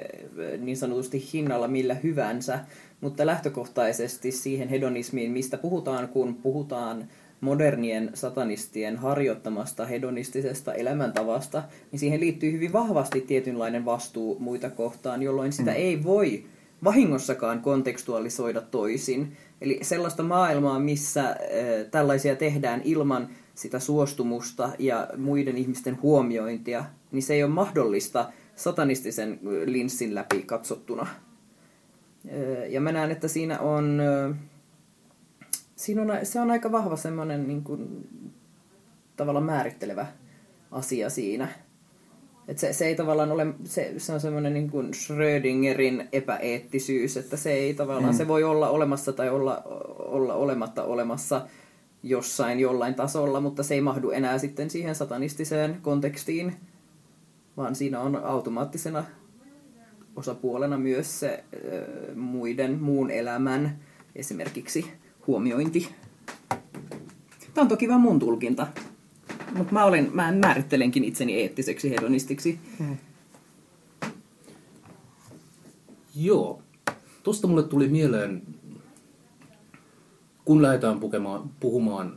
niin sanotusti hinnalla millä hyvänsä, mutta lähtökohtaisesti siihen hedonismiin, mistä puhutaan, kun puhutaan modernien satanistien harjoittamasta hedonistisesta elämäntavasta, niin siihen liittyy hyvin vahvasti tietynlainen vastuu muita kohtaan, jolloin sitä ei voi vahingossakaan kontekstualisoida toisin. Eli sellaista maailmaa, missä äh, tällaisia tehdään ilman sitä suostumusta ja muiden ihmisten huomiointia, niin se ei ole mahdollista satanistisen linssin läpi katsottuna. Äh, ja mä näen, että siinä on... Äh, siinä on, se on aika vahva semmoinen niin kuin, tavallaan määrittelevä asia siinä. Et se, se ei tavallaan ole, se, se on semmoinen niin kuin Schrödingerin epäeettisyys, että se ei tavallaan, mm. se voi olla olemassa tai olla, olla olematta olemassa jossain jollain tasolla, mutta se ei mahdu enää sitten siihen satanistiseen kontekstiin, vaan siinä on automaattisena osapuolena myös se ö, muiden, muun elämän esimerkiksi huomiointi. Tämä on toki vain mun tulkinta. Mutta mä, olen, mä määrittelenkin itseni eettiseksi hedonistiksi. Hmm. Joo. Tuosta mulle tuli mieleen, kun lähdetään pukemaan, puhumaan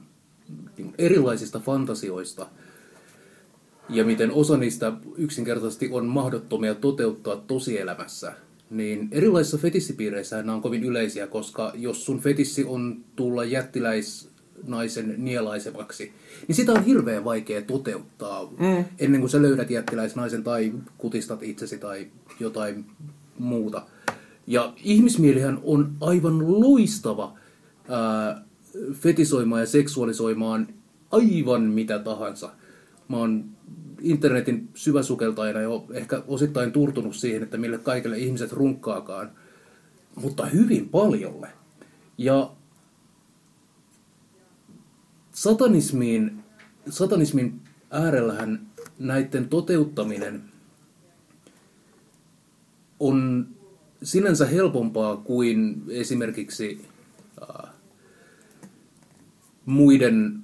niin erilaisista fantasioista, ja miten osa niistä yksinkertaisesti on mahdottomia toteuttaa tosielämässä – niin erilaisissa fetissipiireissä nämä on kovin yleisiä, koska jos sun fetissi on tulla jättiläisnaisen nielaisevaksi, niin sitä on hirveän vaikea toteuttaa mm. ennen kuin sä löydät jättiläisnaisen tai kutistat itsesi tai jotain muuta. Ja ihmismielihän on aivan loistava ää, fetisoimaan ja seksuaalisoimaan aivan mitä tahansa. Mä oon internetin syväsukeltajana jo ehkä osittain turtunut siihen, että mille kaikille ihmiset runkkaakaan, mutta hyvin paljolle. Ja satanismiin, satanismin äärellähän näiden toteuttaminen on sinänsä helpompaa kuin esimerkiksi muiden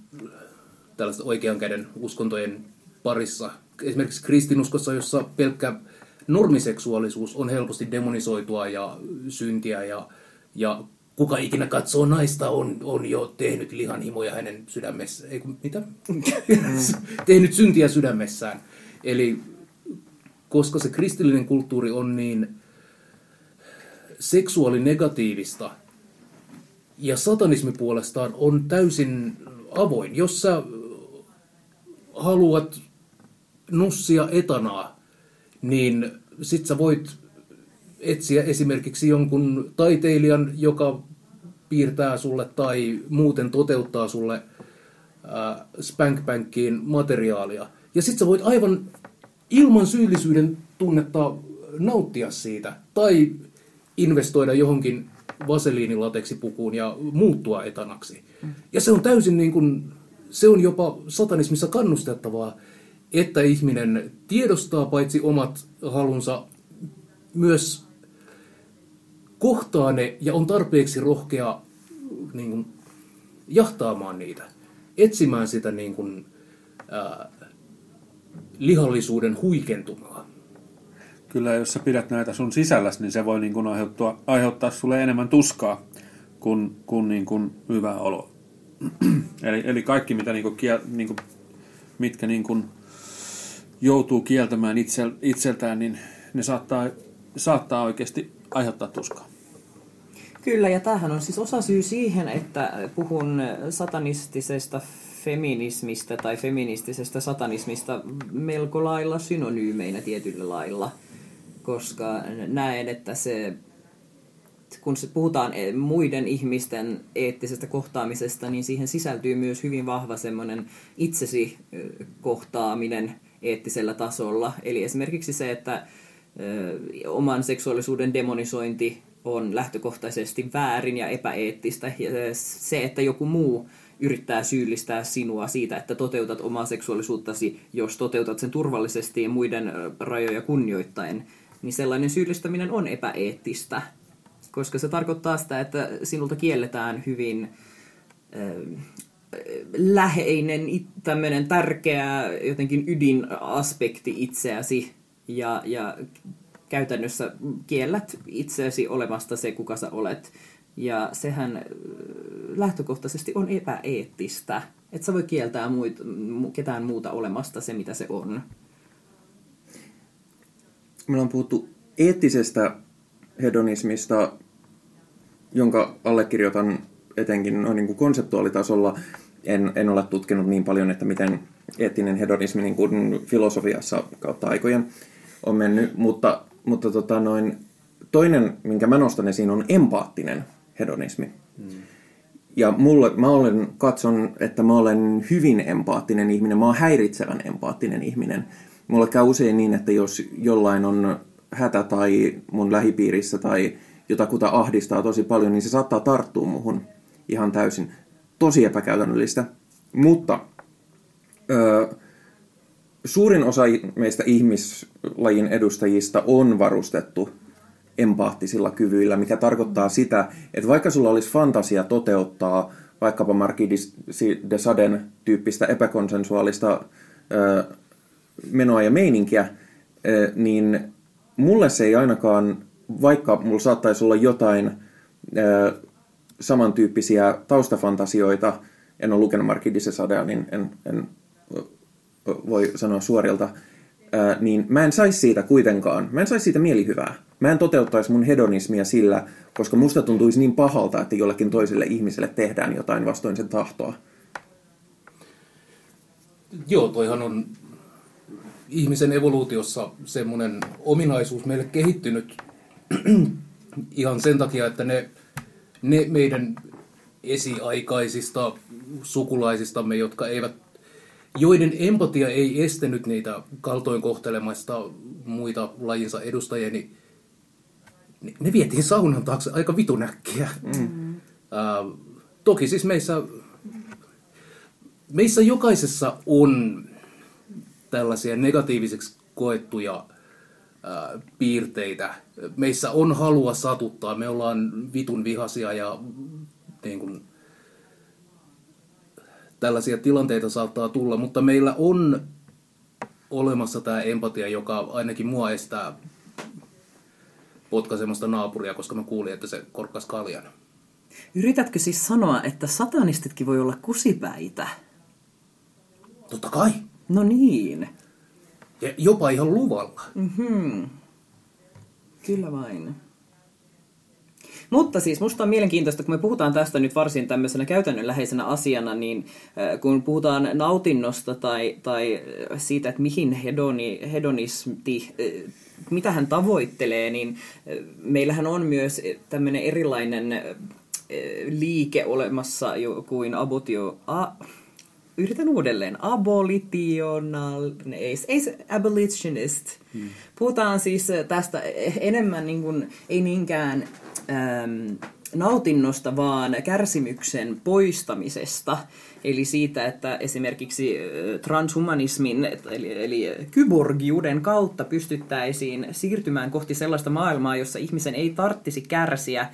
tällaisten oikean käden uskontojen parissa. Esimerkiksi kristinuskossa, jossa pelkkä normiseksuaalisuus on helposti demonisoitua ja syntiä ja, ja kuka ikinä katsoo naista on, on jo tehnyt lihanhimoja hänen sydämessään. Ei kun, mitä? tehnyt syntiä sydämessään. Eli koska se kristillinen kulttuuri on niin seksuaalinegatiivista ja satanismi puolestaan on täysin avoin. Jos sä haluat nussia etanaa, niin sit sä voit etsiä esimerkiksi jonkun taiteilijan, joka piirtää sulle tai muuten toteuttaa sulle äh, Spankbankkiin materiaalia. Ja sit sä voit aivan ilman syyllisyyden tunnetta nauttia siitä. Tai investoida johonkin vaseliinilateksipukuun ja muuttua etanaksi. Ja se on täysin niin kuin, se on jopa satanismissa kannustettavaa, että ihminen tiedostaa paitsi omat halunsa, myös kohtaa ne ja on tarpeeksi rohkea niin kuin, jahtaamaan niitä, etsimään sitä niin kuin, ää, lihallisuuden huikentumaa. Kyllä, jos sä pidät näitä sun sisälläsi, niin se voi niin kuin aiheuttaa, aiheuttaa sulle enemmän tuskaa kuin, kuin, niin kuin hyvää oloa. eli, eli kaikki, mitä niin kuin, niin kuin mitkä niin kuin joutuu kieltämään itsel, itseltään, niin ne saattaa, saattaa oikeasti aiheuttaa tuskaa. Kyllä, ja tämähän on siis osa syy siihen, että puhun satanistisesta feminismistä tai feministisestä satanismista melko lailla synonyymeinä tietyllä lailla, koska näen, että se kun se puhutaan e- muiden ihmisten eettisestä kohtaamisesta, niin siihen sisältyy myös hyvin vahva semmoinen itsesi kohtaaminen eettisellä tasolla. Eli esimerkiksi se, että oman seksuaalisuuden demonisointi on lähtökohtaisesti väärin ja epäeettistä. Ja se, että joku muu yrittää syyllistää sinua siitä, että toteutat omaa seksuaalisuuttasi, jos toteutat sen turvallisesti ja muiden rajoja kunnioittaen, niin sellainen syyllistäminen on epäeettistä, koska se tarkoittaa sitä, että sinulta kielletään hyvin äh, läheinen, tämmöinen tärkeä jotenkin ydinaspekti itseäsi ja, ja käytännössä kiellät itseäsi olemasta se, kuka sä olet. Ja sehän lähtökohtaisesti on epäeettistä. että sä voi kieltää muit, ketään muuta olemasta se, mitä se on. Meillä on puhuttu eettisestä hedonismista, jonka allekirjoitan etenkin noin niin kuin konseptuaalitasolla. En, en ole tutkinut niin paljon, että miten eettinen hedonismi niin kuin filosofiassa kautta aikojen on mennyt, mutta, mutta tota noin, toinen, minkä mä nostan esiin, on empaattinen hedonismi. Hmm. Ja mulle, mä olen, katson, että mä olen hyvin empaattinen ihminen, mä olen häiritsevän empaattinen ihminen. Mulle käy usein niin, että jos jollain on hätä tai mun lähipiirissä tai jotakuta ahdistaa tosi paljon, niin se saattaa tarttua muhun ihan täysin. Tosi epäkäytännöllistä. Mutta ö, suurin osa meistä ihmislajin edustajista on varustettu empaattisilla kyvyillä, mikä tarkoittaa sitä, että vaikka sulla olisi fantasia toteuttaa vaikkapa Marquis de Saden tyyppistä epäkonsensuaalista menoa ja meininkiä, niin mulle se ei ainakaan, vaikka mulla saattaisi olla jotain samantyyppisiä taustafantasioita, en ole lukenut Marquis de Sadea, niin en, en voi sanoa suorilta, niin mä en saisi siitä kuitenkaan, mä en saisi siitä mielihyvää. Mä en toteuttaisi mun hedonismia sillä, koska musta tuntuisi niin pahalta, että jollekin toiselle ihmiselle tehdään jotain vastoin sen tahtoa. Joo, toihan on ihmisen evoluutiossa semmoinen ominaisuus meille kehittynyt ihan sen takia, että ne, ne meidän esiaikaisista sukulaisistamme, jotka eivät joiden empatia ei estänyt niitä kaltoin kohtelemasta muita lajinsa edustajia, niin ne vietiin saunan taakse aika vitunäkkiä. Mm. Äh, toki siis meissä, meissä jokaisessa on tällaisia negatiiviseksi koettuja äh, piirteitä. Meissä on halua satuttaa, me ollaan vitun vihasia ja niin kuin, tällaisia tilanteita saattaa tulla, mutta meillä on olemassa tämä empatia, joka ainakin mua estää potkaisemasta naapuria, koska mä kuulin, että se korkkas kaljan. Yritätkö siis sanoa, että satanistitkin voi olla kusipäitä? Totta kai. No niin. Ja jopa ihan luvalla. Mm-hmm. Kyllä vain. Mutta siis musta on mielenkiintoista, kun me puhutaan tästä nyt varsin tämmöisenä käytännönläheisenä asiana, niin kun puhutaan nautinnosta tai, tai siitä, että mihin hedoni, hedonismi, mitä hän tavoittelee, niin meillähän on myös tämmöinen erilainen liike olemassa jo kuin abotio... A, yritän uudelleen. Abolitional... Ei, ei abolitionist. Hmm. Puhutaan siis tästä enemmän niin kuin, ei niinkään äm, nautinnosta, vaan kärsimyksen poistamisesta. Eli siitä, että esimerkiksi transhumanismin, eli, eli kyborgiuden kautta pystyttäisiin siirtymään kohti sellaista maailmaa, jossa ihmisen ei tarttisi kärsiä,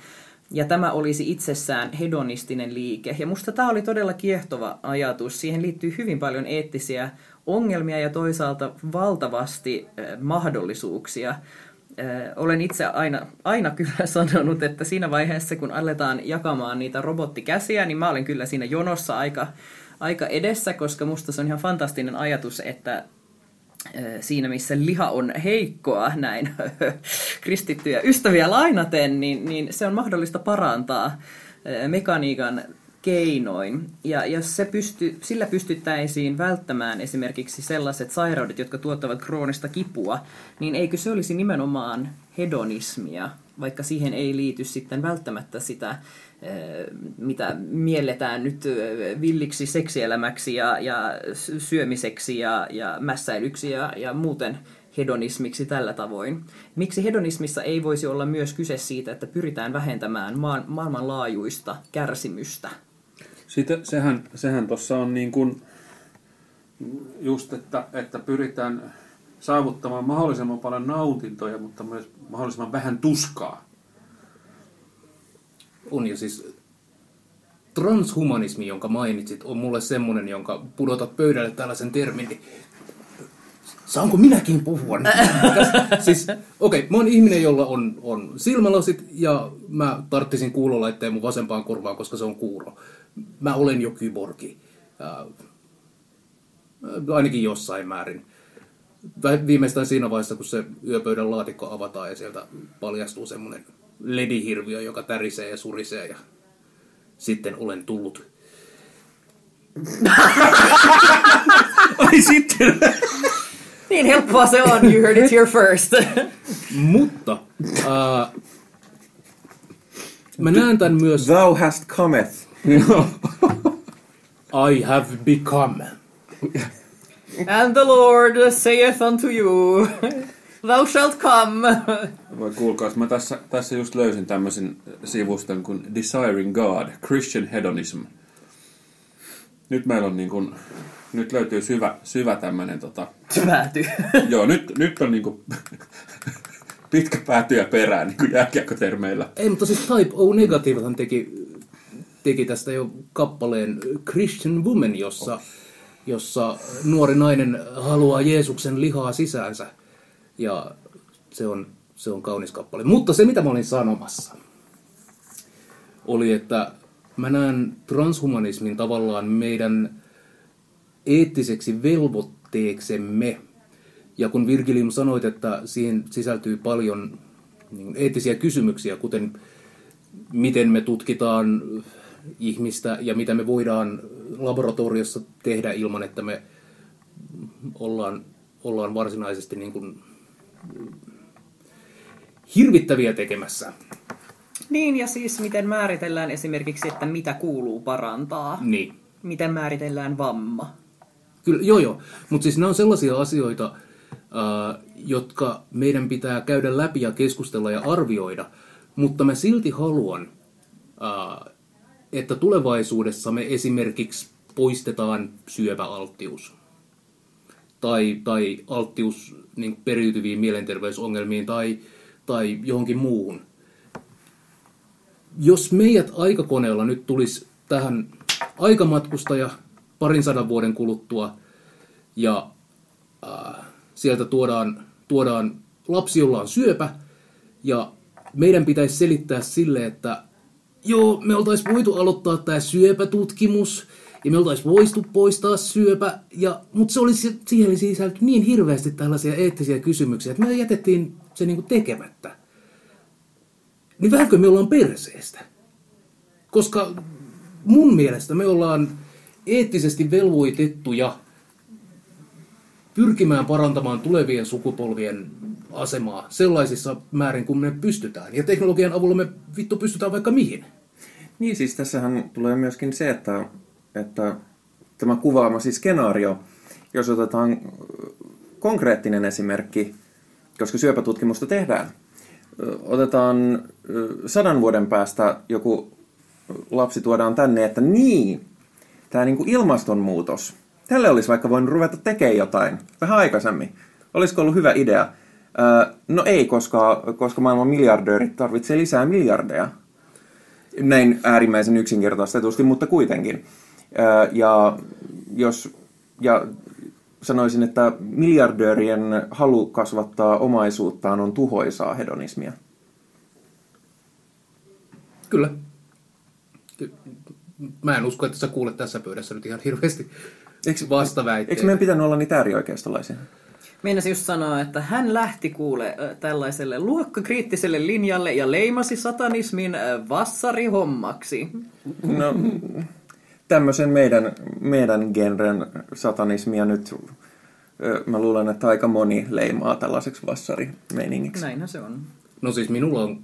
ja tämä olisi itsessään hedonistinen liike. Ja musta tämä oli todella kiehtova ajatus. Siihen liittyy hyvin paljon eettisiä ongelmia ja toisaalta valtavasti mahdollisuuksia olen itse aina, aina kyllä sanonut, että siinä vaiheessa, kun aletaan jakamaan niitä robottikäsiä, niin mä olen kyllä siinä jonossa aika, aika edessä, koska musta se on ihan fantastinen ajatus, että siinä missä liha on heikkoa näin kristittyjä ystäviä lainaten, niin, niin se on mahdollista parantaa mekaniikan keinoin. Ja jos se pysty, sillä pystyttäisiin välttämään esimerkiksi sellaiset sairaudet, jotka tuottavat kroonista kipua, niin eikö se olisi nimenomaan hedonismia, vaikka siihen ei liity sitten välttämättä sitä, eh, mitä mielletään nyt eh, villiksi seksielämäksi ja, ja syömiseksi ja, ja mässäilyksi ja, ja muuten hedonismiksi tällä tavoin. Miksi hedonismissa ei voisi olla myös kyse siitä, että pyritään vähentämään maan, maailmanlaajuista kärsimystä? Sitä, sehän, sehän tuossa on niin kuin just, että, että pyritään saavuttamaan mahdollisimman paljon nautintoja, mutta myös mahdollisimman vähän tuskaa. On ja siis transhumanismi, jonka mainitsit, on mulle semmonen, jonka pudotat pöydälle tällaisen termin, niin saanko minäkin puhua? Siis, okei, okay, mä oon ihminen, jolla on, on silmälasit ja mä tarttisin kuulolaitteen mun vasempaan korvaan, koska se on kuuro. Mä olen jo kyborgi. Äh, ainakin jossain määrin. Viimeistään siinä vaiheessa, kun se yöpöydän laatikko avataan ja sieltä paljastuu semmoinen ledihirviö, joka tärisee ja surisee ja sitten olen tullut. Ai sitten! Niin helppoa se on, you heard it here first. Mutta äh, mä näen tämän myös Thou hast cometh. I have become. And the Lord saith unto you, thou shalt come. Voi kuulkaas, mä tässä, tässä just löysin tämmöisen sivuston kuin Desiring God, Christian Hedonism. Nyt meillä on niin kuin, nyt löytyy syvä, syvä tämmöinen tota, Pääty. joo, nyt, nyt on niin kuin, pitkä päätyä perään niin kuin jääkiekkotermeillä. Ei, mutta siis Type O Negativehan teki, teki tästä jo kappaleen Christian Woman, jossa, jossa nuori nainen haluaa Jeesuksen lihaa sisäänsä. Ja se on, se on kaunis kappale. Mutta se, mitä mä olin sanomassa, oli, että mä näen transhumanismin tavallaan meidän eettiseksi velvoitteeksemme. Ja kun Virgilium sanoit, että siihen sisältyy paljon niin eettisiä kysymyksiä, kuten miten me tutkitaan ihmistä ja mitä me voidaan laboratoriossa tehdä ilman, että me ollaan, ollaan varsinaisesti niin kuin hirvittäviä tekemässä. Niin, ja siis miten määritellään esimerkiksi, että mitä kuuluu parantaa. Niin. Miten määritellään vamma. Kyllä, joo joo. Mutta siis nämä on sellaisia asioita, ää, jotka meidän pitää käydä läpi ja keskustella ja arvioida. Mutta mä silti haluan, ää, että tulevaisuudessa me esimerkiksi poistetaan syöpäalttius. Tai, tai alttius niin periytyviin mielenterveysongelmiin tai, tai johonkin muuhun. Jos meidät aikakoneella nyt tulisi tähän aikamatkustaja parin sadan vuoden kuluttua ja äh, sieltä tuodaan, tuodaan lapsi, jolla on syöpä ja meidän pitäisi selittää sille, että joo, me oltaisiin voitu aloittaa tämä syöpätutkimus ja me oltaisiin voitu poistaa syöpä, ja, mutta se olisi, siihen sisälty niin hirveästi tällaisia eettisiä kysymyksiä, että me jätettiin se niin kuin tekemättä. Niin vähänkö me ollaan perseestä? Koska mun mielestä me ollaan eettisesti velvoitettuja pyrkimään parantamaan tulevien sukupolvien asemaa sellaisissa määrin kuin me pystytään. Ja teknologian avulla me vittu pystytään vaikka mihin. Niin, siis tässähän tulee myöskin se, että, että tämä kuvaamasi skenaario, jos otetaan konkreettinen esimerkki, koska syöpätutkimusta tehdään. Otetaan sadan vuoden päästä joku lapsi tuodaan tänne, että niin, tämä niin kuin ilmastonmuutos, tälle olisi vaikka voinut ruveta tekemään jotain vähän aikaisemmin. Olisiko ollut hyvä idea? No ei, koska, koska maailman miljardöörit tarvitsee lisää miljardeja näin äärimmäisen yksinkertaistetusti, mutta kuitenkin. Ja, jos, ja sanoisin, että miljardöörien halu kasvattaa omaisuuttaan on tuhoisaa hedonismia. Kyllä. Ky- mä en usko, että sä kuulet tässä pöydässä nyt ihan hirveästi Eikö- vastaväitteitä. Eikö meidän pitänyt olla niitä äärioikeistolaisia? Meinasin just sanoa, että hän lähti kuule tällaiselle luokkakriittiselle linjalle ja leimasi satanismin vassarihommaksi. No, tämmöisen meidän, meidän genren satanismia nyt mä luulen, että aika moni leimaa tällaiseksi vassarimeiningiksi. Näinhän se on. No siis minulla on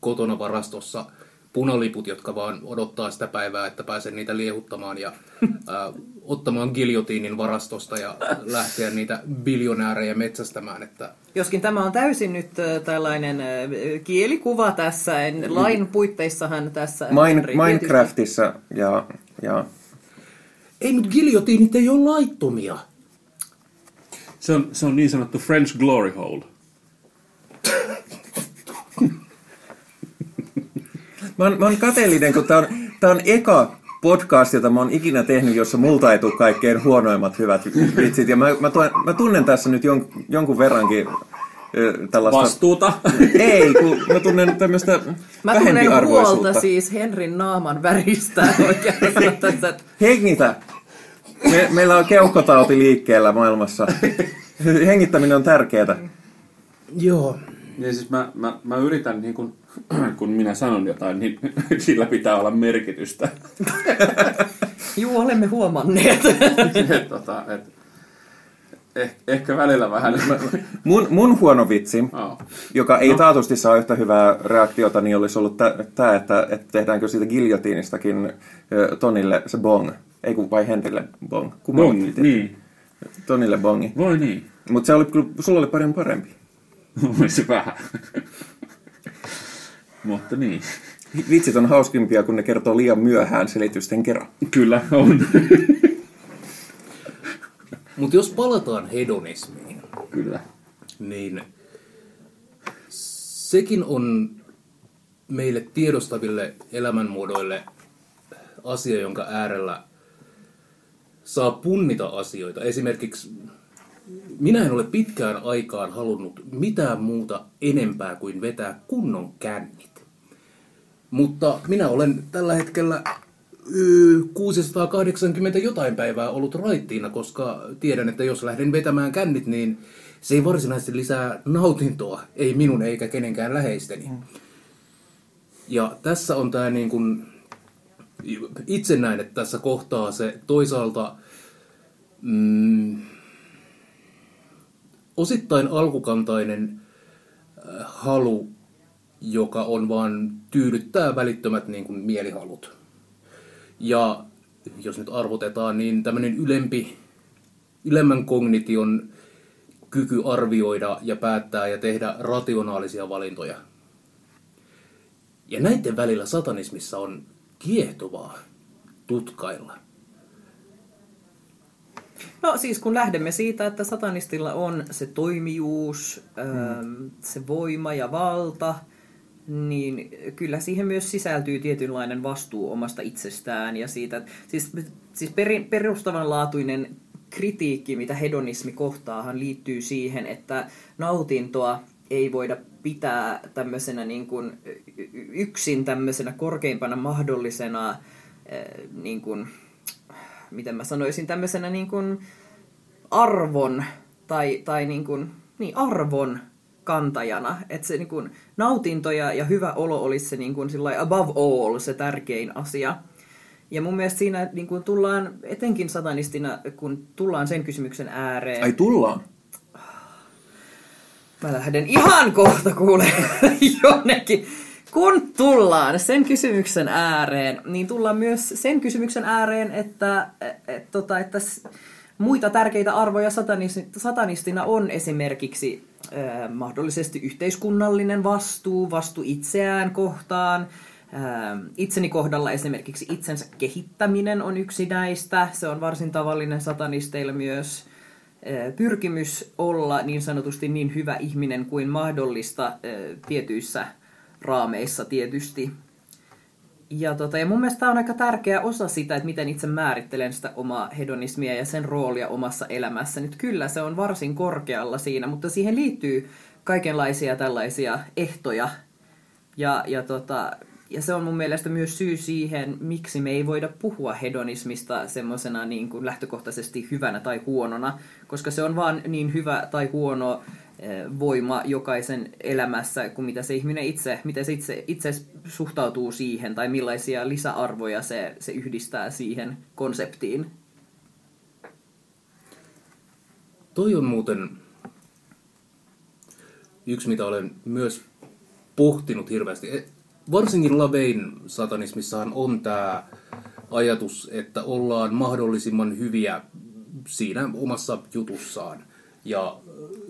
kotona varastossa punaliput, jotka vaan odottaa sitä päivää, että pääsen niitä liehuttamaan ja ää, ottamaan giljotiinin varastosta ja lähteä niitä biljonäärejä metsästämään. Että Joskin tämä on täysin nyt tällainen kielikuva tässä. En, lain puitteissahan tässä... Tietysti- Minecraftissa ja, ja ei, mutta giljotiinit ei ole laittomia. Se on, se on niin sanottu French glory hole. Mä oon, mä oon kateellinen, kun tää on, tää on eka podcast, jota mä oon ikinä tehnyt, jossa multa ei tule kaikkein huonoimmat hyvät vitsit. Ja mä, mä, tuen, mä tunnen tässä nyt jon, jonkun verrankin tällaista... Vastuuta. Ei, kun mä tunnen tämmöistä Mä tunnen huolta siis Henrin naaman väristä oikeastaan tässä. että Hengitä! Me, meillä on keuhkotauti liikkeellä maailmassa. Hengittäminen on tärkeää. Joo. Ja siis mä, mä, mä yritän, niin kun, kun minä sanon jotain, niin sillä pitää olla merkitystä. Juu, olemme huomanneet. et, tota, et, eh, ehkä välillä vähän. Mun, mun huono vitsi, Oh. joka ei taatusti saa yhtä hyvää reaktiota, niin olisi ollut tämä, että, että tehdäänkö siitä giljotiinistakin Tonille se bong. Ei kun vai Henrille bong. Kummalle Bongi, piti? niin. Tonille bongi. Voi niin. Mutta se oli kyllä, sulla oli paljon parempi. Oli se vähän. Mutta niin. Vitsit on hauskimpia, kun ne kertoo liian myöhään selitysten kerran. Kyllä on. Mutta jos palataan hedonismiin, Kyllä. niin sekin on meille tiedostaville elämänmuodoille asia, jonka äärellä saa punnita asioita. Esimerkiksi minä en ole pitkään aikaan halunnut mitään muuta enempää kuin vetää kunnon kännit. Mutta minä olen tällä hetkellä ö, 680 jotain päivää ollut raittiina, koska tiedän, että jos lähden vetämään kännit, niin se ei varsinaisesti lisää nautintoa, ei minun eikä kenenkään läheisteni. Ja tässä on tämä niin kuin, itse näen, että tässä kohtaa se toisaalta mm, osittain alkukantainen äh, halu, joka on vaan tyydyttää välittömät niin kuin mielihalut. Ja jos nyt arvotetaan, niin tämmöinen ylempi, ylemmän kognition kyky arvioida ja päättää ja tehdä rationaalisia valintoja. Ja näiden välillä satanismissa on kiehtovaa tutkailla. No siis kun lähdemme siitä, että satanistilla on se toimijuus, mm. se voima ja valta, niin kyllä siihen myös sisältyy tietynlainen vastuu omasta itsestään ja siitä, siis, siis perustavanlaatuinen kritiikki, mitä hedonismi kohtaahan liittyy siihen, että nautintoa ei voida pitää tämmöisenä niin kuin yksin tämmöisenä korkeimpana mahdollisena eh, niin kuin, miten mä sanoisin, tämmöisenä niin kuin arvon tai, tai niin kuin, niin arvon kantajana. Että se niin kuin nautinto ja, ja hyvä olo olisi se niin kuin above all se tärkein asia. Ja mun mielestä siinä niin kuin tullaan, etenkin satanistina, kun tullaan sen kysymyksen ääreen. Ai tullaan. Mä lähden ihan kohta kuule jonnekin. Kun tullaan sen kysymyksen ääreen, niin tullaan myös sen kysymyksen ääreen, että, et, tota, että s- muita tärkeitä arvoja satanis- satanistina on esimerkiksi äh, mahdollisesti yhteiskunnallinen vastuu, vastuu itseään kohtaan. Äh, itseni kohdalla esimerkiksi itsensä kehittäminen on yksi näistä. Se on varsin tavallinen satanisteilla myös eh, pyrkimys olla niin sanotusti niin hyvä ihminen kuin mahdollista eh, tietyissä raameissa tietysti. Ja, tota, ja mun mielestä tämä on aika tärkeä osa sitä, että miten itse määrittelen sitä omaa hedonismia ja sen roolia omassa elämässä. Nyt kyllä se on varsin korkealla siinä, mutta siihen liittyy kaikenlaisia tällaisia ehtoja. Ja, ja tota, ja se on mun mielestä myös syy siihen, miksi me ei voida puhua hedonismista semmoisena niin kuin lähtökohtaisesti hyvänä tai huonona, koska se on vaan niin hyvä tai huono voima jokaisen elämässä kuin mitä se ihminen itse, miten se itse, itse suhtautuu siihen tai millaisia lisäarvoja se, se yhdistää siihen konseptiin. Toi on muuten yksi, mitä olen myös pohtinut hirveästi. E, Varsinkin Lavein satanismissahan on tämä ajatus, että ollaan mahdollisimman hyviä siinä omassa jutussaan. Ja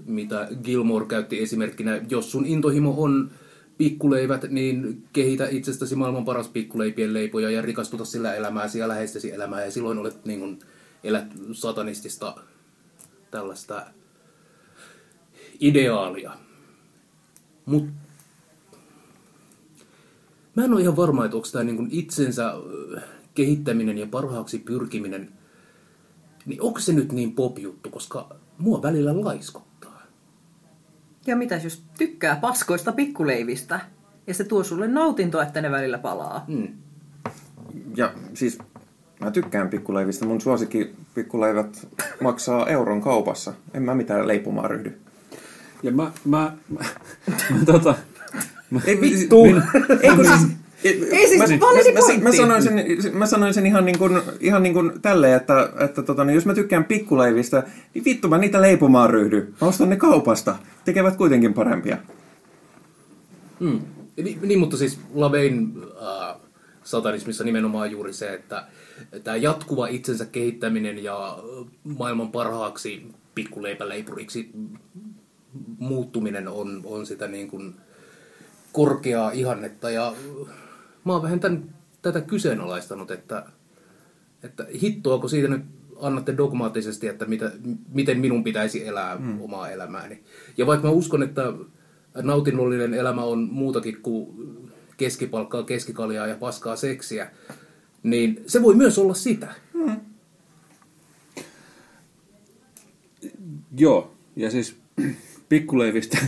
mitä Gilmore käytti esimerkkinä, jos sun intohimo on pikkuleivät, niin kehitä itsestäsi maailman paras pikkuleipien leipoja ja rikastuta sillä elämääsi ja läheistesi elämää. Ja silloin olet niin kuin, elät satanistista tällaista ideaalia. Mutta mä en ole ihan varma, että onko tämä niin itsensä ö, kehittäminen ja parhaaksi pyrkiminen, niin onko se nyt niin pop-juttu, koska mua välillä laiskottaa. Ja mitä jos tykkää paskoista pikkuleivistä ja se tuo sulle nautintoa, että ne välillä palaa? Mm. Ja siis mä tykkään pikkuleivistä. Mun suosikki pikkuleivät maksaa euron kaupassa. En mä mitään leipomaan ryhdy. Ja mä, mä, mä, mä tota, Ei vittu! Ei kun siis... Ei siis, mä, validi mä, mä, sanoin sen, mä sanoin sen ihan niin kuin, ihan niin kuin tälleen, että, että tota, niin jos mä tykkään pikkuleivistä, niin vittu mä niitä leipomaan ryhdy. Mä ostan ne kaupasta. Tekevät kuitenkin parempia. Mm. Niin, niin, mutta siis Lavein äh, satanismissa nimenomaan juuri se, että tämä jatkuva itsensä kehittäminen ja äh, maailman parhaaksi pikkuleipäleipuriksi muuttuminen on, on sitä niin kuin korkeaa ihannetta. Ja mä oon vähän tämän, tätä kyseenalaistanut, että, että hittoako siitä nyt annatte dogmaattisesti, että mitä, miten minun pitäisi elää mm. omaa elämääni. Ja vaikka mä uskon, että nautinnollinen elämä on muutakin kuin keskipalkkaa, keskikaljaa ja paskaa seksiä, niin se voi myös olla sitä. joo, ja siis pikkuleivistä,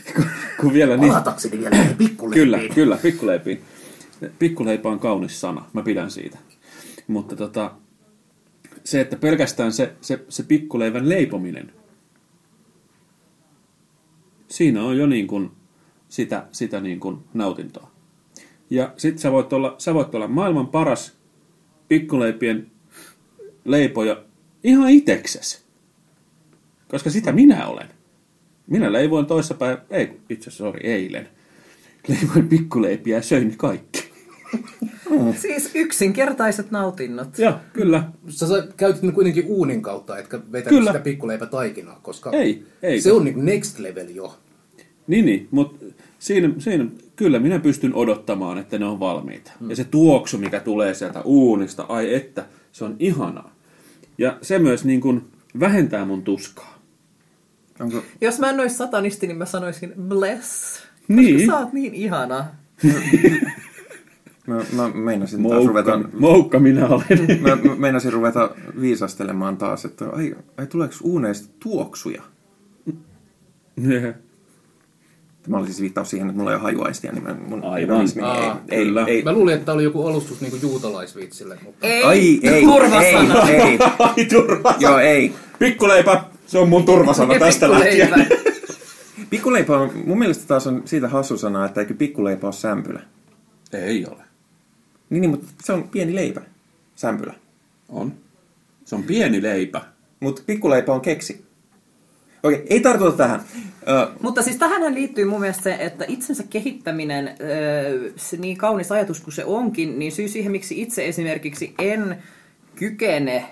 kun, vielä niin... Palatakseni vielä pikkuleipiin. Kyllä, kyllä, pikkuleipiin. Pikkuleipä on kaunis sana, mä pidän siitä. Mutta tota, se, että pelkästään se, se, se pikkuleivän leipominen, siinä on jo niin kuin sitä, sitä niin kuin nautintoa. Ja sit sä voit, olla, sä voit olla maailman paras pikkuleipien leipoja ihan itekses. Koska sitä minä olen. Minä leivoin toissapäin, ei itse asiassa, sorry, eilen. Leivoin pikkuleipiä ja söin ne kaikki. Siis yksinkertaiset nautinnot. Joo, kyllä. Sä sa- käytit ne kuitenkin uunin kautta, etkä vetänyt Kyllä. sitä pikkuleipätaikinaa, koska Ei, ei. se on niin next level jo. Niin, niin mutta siinä, siinä, kyllä minä pystyn odottamaan, että ne on valmiita. Mm. Ja se tuoksu, mikä tulee sieltä uunista, ai että, se on ihanaa. Ja se myös niin kuin vähentää mun tuskaa. Onko, Jos mä en olisi satanisti, niin mä sanoisin bless. Niin. Koska sä oot niin ihana. mä, mä meinasin taas ruveta... Moukka, moukka minä olen. Mä, mä meinasin ruveta viisastelemaan taas, että ai, ai tuleeko uuneista tuoksuja? Tämä oli siis viittaus siihen, että mulla ei ole hajuaistia, niin mä, mun Aivan. Aa, ei, kyllä. ei, ei, Mä luulin, että tämä oli joku alustus niin juutalaisvitsille, mutta Ei, Ai, ei, turvasana. ei, ei. Ai turva. Joo, ei. Pikkuleipä, se on mun turvasana tästä lähtien. Pikkuleipä. Pikkuleipä on, mun mielestä taas on siitä hassu sana, että eikö pikkuleipä ole sämpylä. Ei ole. Niin, niin mutta se on pieni leipä, sämpylä. On. Se on pieni leipä. Mutta pikkuleipä on keksi. Okei, ei tartuta tähän. Ö, Mutta siis tähän liittyy mun mielestä se, että itsensä kehittäminen, öö, se niin kaunis ajatus kuin se onkin, niin syy siihen, miksi itse esimerkiksi en kykene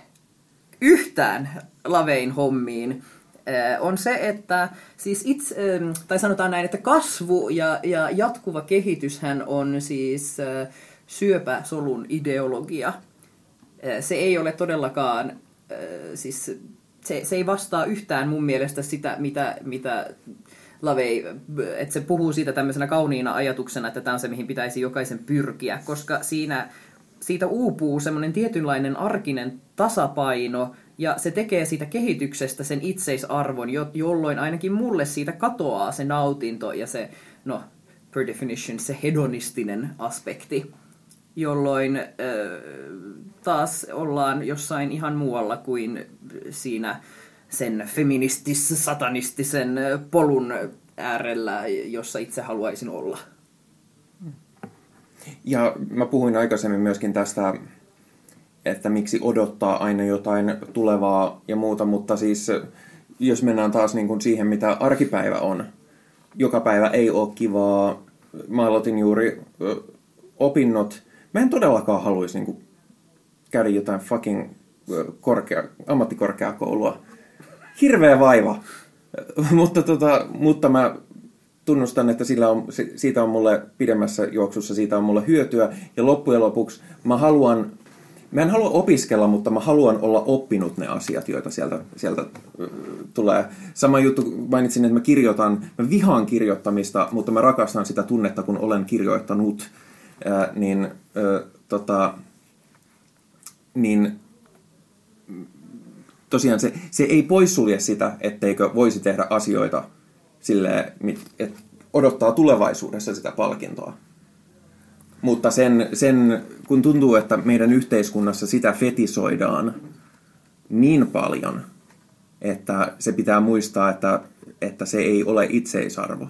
yhtään lavein hommiin, öö, on se, että siis itse, tai sanotaan näin, että kasvu ja, ja jatkuva kehityshän on siis öö, syöpäsolun ideologia. Se ei ole todellakaan, siis se, se ei vastaa yhtään mun mielestä sitä, mitä, mitä Lavei, että se puhuu siitä tämmöisenä kauniina ajatuksena, että tämä on se, mihin pitäisi jokaisen pyrkiä, koska siinä siitä uupuu semmoinen tietynlainen arkinen tasapaino, ja se tekee siitä kehityksestä sen itseisarvon, jo, jolloin ainakin mulle siitä katoaa se nautinto ja se, no, per definition se hedonistinen aspekti, jolloin taas ollaan jossain ihan muualla kuin siinä sen feministis-satanistisen ö, polun äärellä, jossa itse haluaisin olla. Ja mä puhuin aikaisemmin myöskin tästä, että miksi odottaa aina jotain tulevaa ja muuta, mutta siis jos mennään taas niin kuin siihen, mitä arkipäivä on, joka päivä ei ole kivaa. Mä aloitin juuri opinnot. Mä en todellakaan haluaisi niin käydä jotain fucking korkea, ammattikorkeakoulua. Hirveä vaiva. mutta, tota, mutta mä tunnustan, että sillä on, si- siitä on mulle pidemmässä juoksussa siitä on mulle hyötyä. Ja loppujen lopuksi mä haluan, mä en halua opiskella, mutta mä haluan olla oppinut ne asiat, joita sieltä, sieltä tulee. Sama juttu mainitsin, että mä kirjoitan, mä vihaan kirjoittamista, mutta mä rakastan sitä tunnetta, kun olen kirjoittanut. Ää, niin, ö, tota, niin tosiaan se, se ei poissulje sitä, etteikö voisi tehdä asioita sille, että odottaa tulevaisuudessa sitä palkintoa. Mutta sen, sen, kun tuntuu, että meidän yhteiskunnassa sitä fetisoidaan niin paljon, että se pitää muistaa, että, että se ei ole itseisarvo.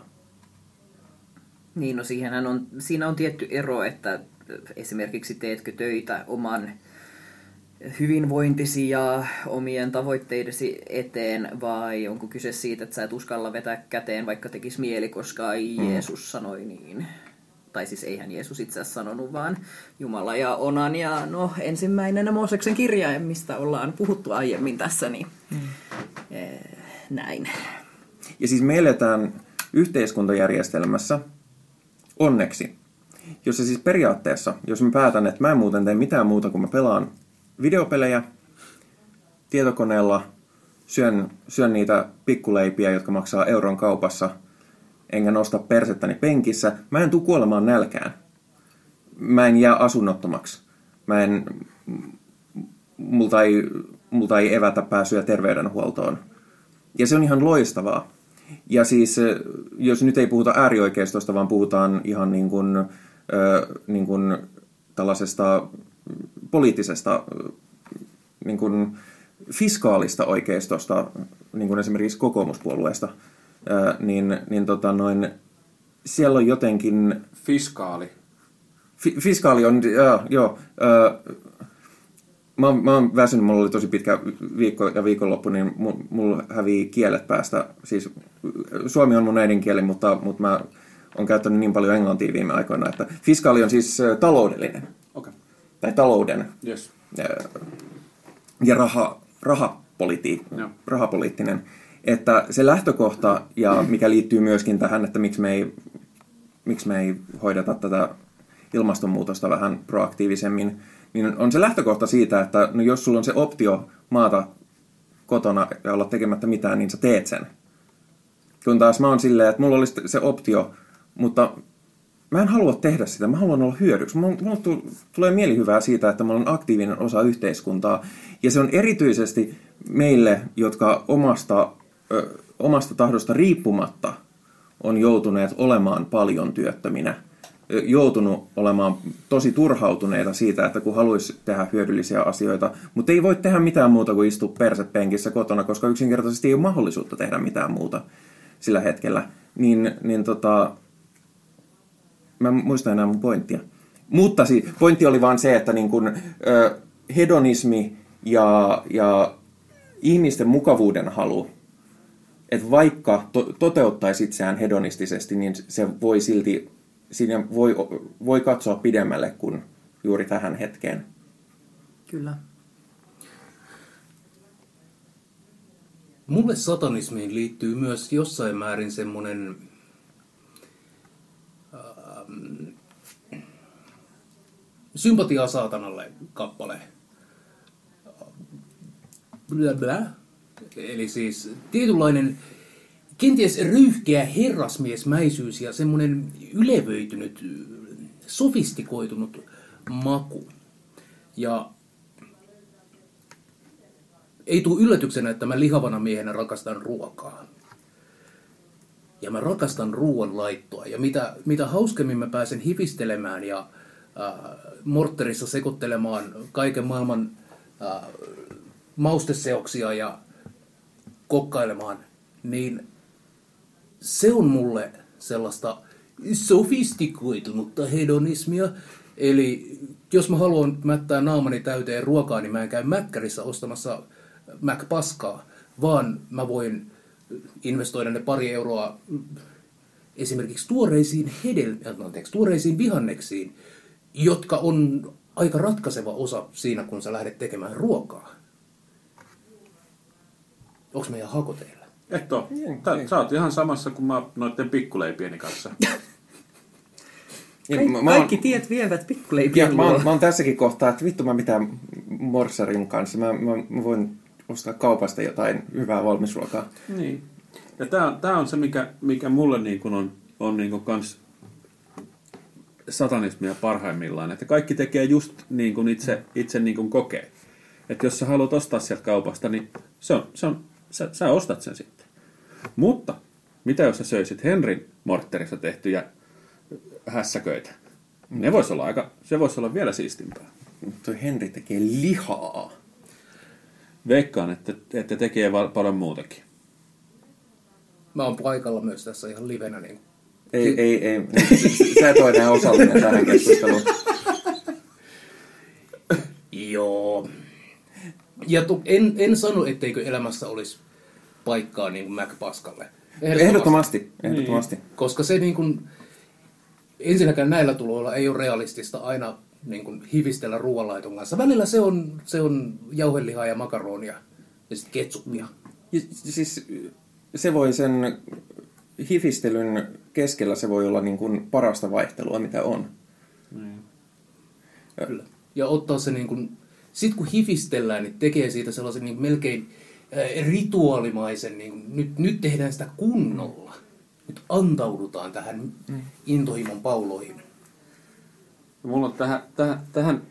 Niin, no siihenhän on, siinä on tietty ero, että esimerkiksi teetkö töitä oman hyvinvointisi ja omien tavoitteidesi eteen, vai onko kyse siitä, että sä et uskalla vetää käteen, vaikka tekis mieli, koska Jeesus sanoi niin. Tai siis eihän Jeesus itse asiassa sanonut, vaan Jumala ja Onan ja no ensimmäinen Mooseksen kirja, mistä ollaan puhuttu aiemmin tässä, niin eh, näin. Ja siis me eletään yhteiskuntajärjestelmässä, onneksi, jossa siis periaatteessa, jos mä päätän, että mä en muuten tee mitään muuta kuin mä pelaan videopelejä tietokoneella, syön, syön niitä pikkuleipiä, jotka maksaa euron kaupassa, enkä nosta persettäni penkissä, mä en tuu kuolemaan nälkään. Mä en jää asunnottomaksi. Mä en, multa ei, multa ei evätä pääsyä terveydenhuoltoon. Ja se on ihan loistavaa. Ja siis, eh, jos nyt ei puhuta äärioikeistosta, vaan puhutaan ihan niin kuin, ö, niin kuin tällaisesta poliittisesta ö, niin kuin fiskaalista oikeistosta, niin kuin esimerkiksi kokoomuspuolueesta, niin, niin tota noin, siellä on jotenkin Fiskaali. Fi- fiskaali on, joo, joo ö, mä, oon- mä oon väsynyt, mulla oli tosi pitkä viikko ja viikonloppu, niin mu- mulla hävii kielet päästä. Siis suomi on mun äidinkieli, mutta, mutta mä oon käyttänyt niin paljon englantia viime aikoina, että fiskaali on siis ö, taloudellinen, Okei. tai talouden Yes. ja raha, rahapoliti, Joo. rahapoliittinen. Että se lähtökohta, ja mikä liittyy myöskin tähän, että miksi me ei, miksi me ei hoideta tätä ilmastonmuutosta vähän proaktiivisemmin, niin on se lähtökohta siitä, että no jos sulla on se optio maata kotona ja olla tekemättä mitään, niin sä teet sen. Kun taas mä oon silleen, että mulla olisi se optio, mutta mä en halua tehdä sitä, mä haluan olla hyödyksi. Mulla, mulla tu- tulee mielihyvää siitä, että mä olen aktiivinen osa yhteiskuntaa. Ja se on erityisesti meille, jotka omasta, ö, omasta tahdosta riippumatta on joutuneet olemaan paljon työttöminä. Joutunut olemaan tosi turhautuneita siitä, että kun haluaisi tehdä hyödyllisiä asioita, mutta ei voi tehdä mitään muuta kuin istua persepenkissä kotona, koska yksinkertaisesti ei ole mahdollisuutta tehdä mitään muuta sillä hetkellä. Niin, niin tota, mä en muista enää mun pointtia. Mutta siis, pointti oli vaan se, että niin kun, ö, hedonismi ja, ja ihmisten mukavuuden halu, että vaikka to, toteuttaisi itseään hedonistisesti, niin se voi silti, siinä voi, voi katsoa pidemmälle kuin juuri tähän hetkeen. Kyllä. Mulle satanismiin liittyy myös jossain määrin semmoinen ähm, sympatiaa saatanalle kappale. Blä, blä. Eli siis tietynlainen kenties ryyhkeä herrasmiesmäisyys ja semmoinen ylevöitynyt, sofistikoitunut maku. Ja ei tule yllätyksenä, että mä lihavana miehenä rakastan ruokaa. Ja mä rakastan ruoan laittoa. Ja mitä, mitä hauskemmin mä pääsen hivistelemään ja äh, mortterissa sekoittelemaan kaiken maailman äh, mausteseoksia ja kokkailemaan, niin se on mulle sellaista sofistikoitunutta hedonismia. Eli jos mä haluan mättää naamani täyteen ruokaa, niin mä en käy mäkkärissä ostamassa Mac-paskaa, vaan mä voin investoida ne pari euroa esimerkiksi tuoreisiin hedel- anteeksi, tuoreisiin vihanneksiin, jotka on aika ratkaiseva osa siinä, kun sä lähdet tekemään ruokaa. Onko meidän hako teillä? Et oo. Tää, sä oot ihan samassa kuin mä noitten pikkuleipieni kanssa. Ja Kaik- mä- mä kaikki tiet vievät pikkuleipiä Ja mä, oon, mä oon tässäkin kohtaa, että vittu mä mitään morsarin kanssa. Mä, mä, mä voin ostaa kaupasta jotain hyvää valmisruokaa. Niin. Ja tää on, tää on se, mikä, mikä mulle niin kuin on, on niin kuin kans satanismia parhaimmillaan. Että kaikki tekee just niin kuin itse, itse niin kuin kokee. Että jos sä haluat ostaa sieltä kaupasta, niin se on, se on, sä, sä ostat sen sitten. Mutta mitä jos sä söisit Henrin mortterissa tehtyjä hässäköitä? Ne vois olla aika, se voisi olla vielä siistimpää. Toi Henri tekee lihaa. Veikkaan, että, että tekee val- paljon muutakin. Mä oon paikalla myös tässä ihan livenä. Niin Ei, ei, ei. Sä et ole enää osallinen tähän keskusteluun. Joo. Ja tu, en, en sano, etteikö elämässä olisi paikkaa niin kuin Mac-paskalle. Ehdottomasti, ehdottomasti. Koska se niin kuin, ensinnäkään näillä tuloilla ei ole realistista aina niin kuin hivistellä ruoanlaiton kanssa. Välillä se on, se on jauhelihaa ja makaronia ja sitten ketsuppia. Ja siis se voi sen hifistelyn keskellä se voi olla niin kuin parasta vaihtelua, mitä on. Kyllä. Ja ottaa se niin kuin, sit kun hifistellään, niin tekee siitä sellaisen niin melkein rituaalimaisen, niin kuin, nyt, nyt tehdään sitä kunnolla. Nyt antaudutaan tähän intohimon pauloihin. Mulla on tähän, tähän, tähän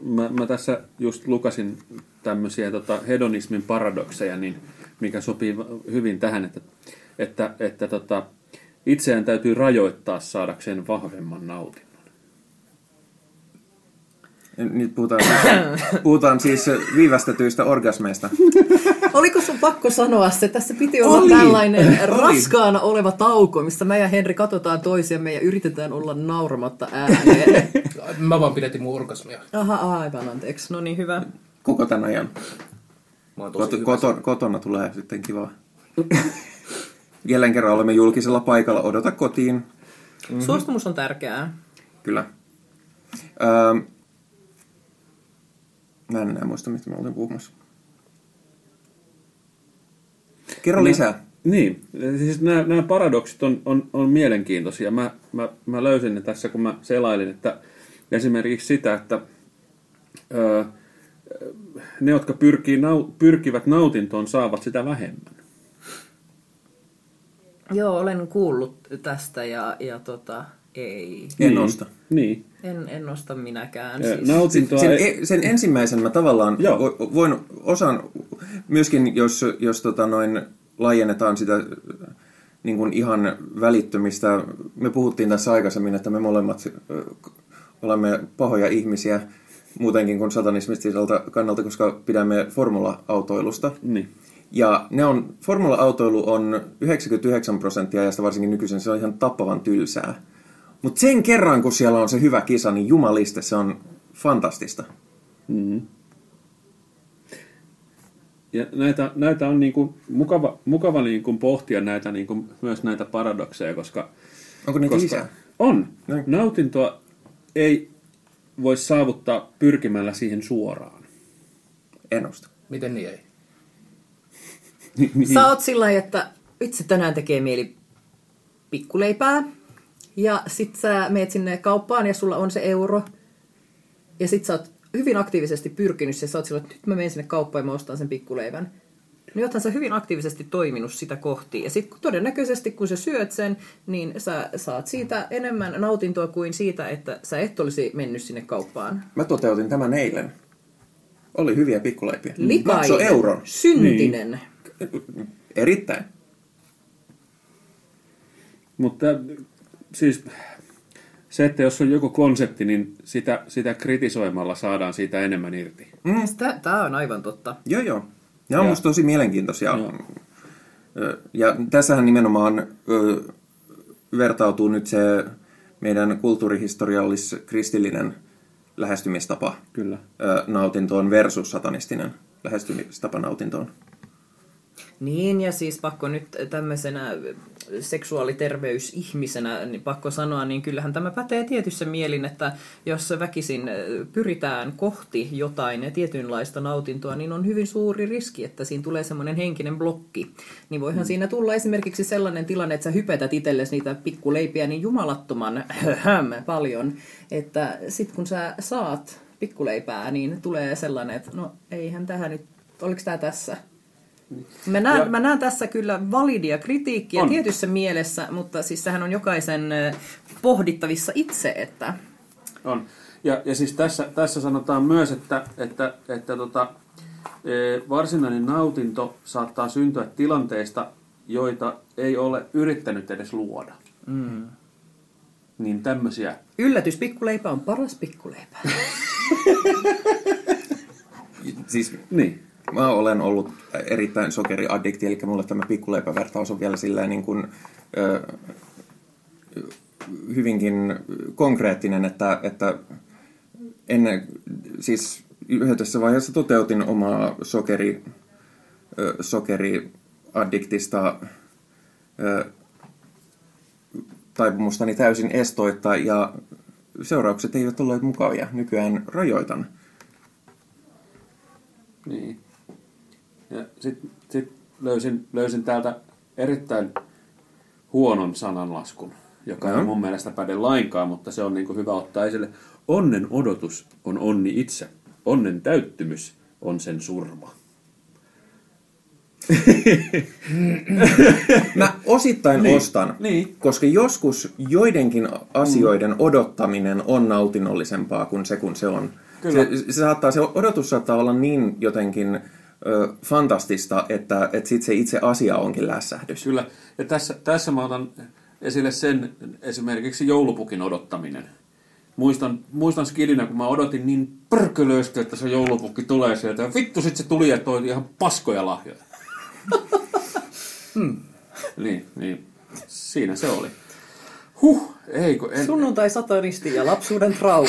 mä, mä tässä just lukasin tämmöisiä tota, hedonismin paradokseja, niin, mikä sopii hyvin tähän, että, että, että tota, itseään täytyy rajoittaa saadakseen vahvemman nautinnon. Nyt puhutaan, puhutaan siis viivästetyistä orgasmeista. Oliko sun pakko sanoa se? Tässä piti olla Oli. tällainen Oli. raskaana oleva tauko, mistä mä ja Henri katsotaan toisiamme ja yritetään olla nauramatta ääneen. Mä vaan pidettiin mun orgasmia. Aha, aivan anteeksi. No niin, hyvä. Koko tämän ajan. Mä oon tosi Koto, hyvä. koto, kotona tulee sitten kiva. Jälleen kerran olemme julkisella paikalla. Odota kotiin. Mm-hmm. Suostumus on tärkeää. Kyllä. Öö, mä en enää muista, mistä mä olin puhumassa. Kerro lisää. Niin, siis nämä, nämä paradoksit on, on, on mielenkiintoisia. Mä, mä, mä löysin ne tässä, kun mä selailin, että esimerkiksi sitä, että öö, ne, jotka pyrkii, nau, pyrkivät nautintoon, saavat sitä vähemmän. Joo, olen kuullut tästä ja, ja tota, ei. En niin, osta. Niin. En, en osta minäkään. Ö, Siis. Nautintoa Sen, ei, sen ensimmäisen mä tavallaan Joo. vo- voin osan, myöskin jos, jos tota noin laajennetaan sitä äh, niin kuin ihan välittömistä, me puhuttiin tässä aikaisemmin, että me molemmat ö, olemme pahoja ihmisiä muutenkin kuin satanismistiselta kannalta, koska pidämme formula-autoilusta. Niin. Ja ne on, formula-autoilu on 99 prosenttia ajasta varsinkin nykyisin, se on ihan tappavan tylsää. Mutta sen kerran, kun siellä on se hyvä kisa, niin jumaliste, se on fantastista. Mm. Ja näitä, näitä on niin kuin mukava, mukava niin kuin pohtia näitä, niin kuin myös näitä paradokseja, koska... Onko niitä koska lisää? On. Näin. Nautintoa ei voi saavuttaa pyrkimällä siihen suoraan. En osta. Miten niin ei? Sä oot sillä että itse tänään tekee mieli pikkuleipää. Ja sit sä meet sinne kauppaan ja sulla on se euro. Ja sit sä oot hyvin aktiivisesti pyrkinyt ja sä oot sillä, että nyt mä menen sinne kauppaan ja mä ostan sen pikkuleivän. Niin oothan sä hyvin aktiivisesti toiminut sitä kohti. Ja sitten todennäköisesti kun sä syöt sen, niin sä saat siitä enemmän nautintoa kuin siitä, että sä et olisi mennyt sinne kauppaan. Mä toteutin tämän eilen. Oli hyviä pikkuleipiä. Likainen, Makso euron. syntinen. Erittäin. Mutta siis se, että jos on joku konsepti, niin sitä, sitä kritisoimalla saadaan siitä enemmän irti. Tämä on aivan totta. Joo, joo. Ne on Ja- musta tosi mielenkiintoisia. Joo. Ja tässähän nimenomaan ö, vertautuu nyt se meidän kulttuurihistoriallis-kristillinen lähestymistapa Kyllä. ö, nautintoon versus satanistinen lähestymistapa nautintoon. Niin, ja siis pakko nyt tämmöisenä seksuaaliterveysihmisenä niin pakko sanoa, niin kyllähän tämä pätee tietyssä mielin, että jos väkisin pyritään kohti jotain tietynlaista nautintoa, niin on hyvin suuri riski, että siinä tulee semmoinen henkinen blokki. Niin voihan mm. siinä tulla esimerkiksi sellainen tilanne, että sä hypetät itsellesi niitä pikkuleipiä niin jumalattoman paljon, että sit kun sä saat pikkuleipää, niin tulee sellainen, että no eihän tähän nyt, oliko tämä tässä? Mä näen, Ja- mä näen tässä kyllä validia kritiikkiä On. tietyssä mielessä, mutta siis sehän on jokaisen pohdittavissa itse, että On. Ja, ja siis tässä, tässä sanotaan myös, että, että, että tota, e, varsinainen nautinto saattaa syntyä tilanteista, joita ei ole yrittänyt edes luoda. Mm. Niin tämmöisiä. yllätys, pikkuleipä on paras pikkuleipä. Siis Niin. Mä olen ollut erittäin sokeriaddikti, eli mulle tämä pikkuleipävertaus on vielä silleen niin kuin, ö, hyvinkin konkreettinen, että, että ennen, siis yhdessä vaiheessa toteutin omaa sokeri, ö, sokeriaddiktista ö, taipumustani täysin estoitta ja seuraukset eivät olleet mukavia. Nykyään rajoitan. Niin. Ja sitten sit löysin, löysin täältä erittäin huonon sananlaskun, joka ei Joo. mun mielestä päde lainkaan, mutta se on niin hyvä ottaa esille. Onnen odotus on onni itse. Onnen täyttymys on sen surma. Mä osittain Niin, ostan, niin. koska joskus joidenkin asioiden odottaminen on nautinnollisempaa kuin se, kun se on. Kyllä. Se, se, saattaa, se odotus saattaa olla niin jotenkin ö, fantastista, että, että sit se itse asia onkin lässähdys. Kyllä. Ja tässä, tässä mä otan esille sen esimerkiksi joulupukin odottaminen. Muistan, muistan skidinä, kun mä odotin niin pörkölöistä, että se joulupukki tulee sieltä. Ja vittu sit se tuli ja toi ihan paskoja lahjoja. hmm. Niin, niin. Siinä se oli. Huh, eikö, en, Sunnuntai satanisti ja lapsuuden trauma.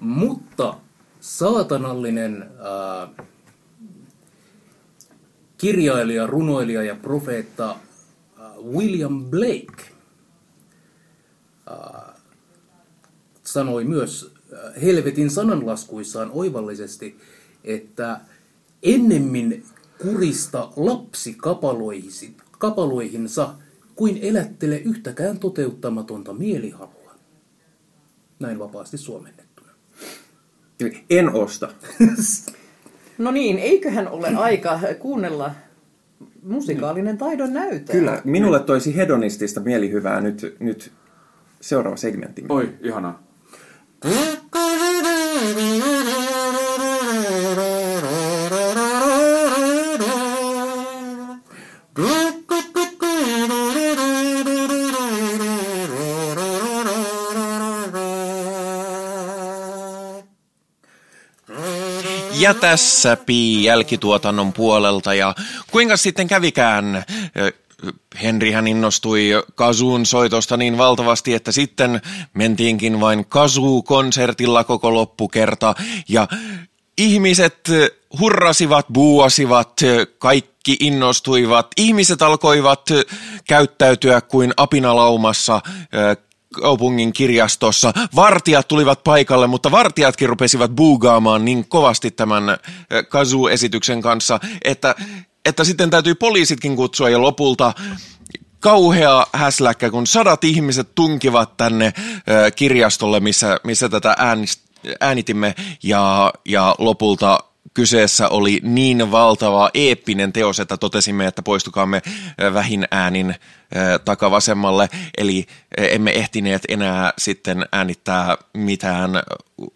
Mutta saatanallinen ää, kirjailija, runoilija ja profeetta ää, William Blake ää, sanoi myös helvetin sananlaskuissaan oivallisesti, että ennemmin kurista lapsi kapaloihinsa kuin elättele yhtäkään toteuttamatonta mielihalua. Näin vapaasti suomennettuna. En osta. No niin, eiköhän ole aika kuunnella musikaalinen taidon näyte. Kyllä, minulle toisi hedonistista mielihyvää nyt, nyt seuraava segmentti. Oi, ihanaa. Ja tässä Pi jälkituotannon puolelta ja kuinka sitten kävikään? Henrihän innostui Kazuun soitosta niin valtavasti, että sitten mentiinkin vain Kazoo-konsertilla koko loppukerta ja ihmiset hurrasivat, buuasivat, kaikki innostuivat. Ihmiset alkoivat käyttäytyä kuin apinalaumassa kaupungin kirjastossa. Vartijat tulivat paikalle, mutta vartijatkin rupesivat buugaamaan niin kovasti tämän äh, Kazoo-esityksen kanssa, että, että sitten täytyi poliisitkin kutsua ja lopulta kauhea häsläkkä, kun sadat ihmiset tunkivat tänne äh, kirjastolle, missä, missä tätä äänist- äänitimme ja, ja lopulta kyseessä oli niin valtava eeppinen teos, että totesimme, että poistukaamme äh, vähin äänin takavasemmalle, eli emme ehtineet enää sitten äänittää mitään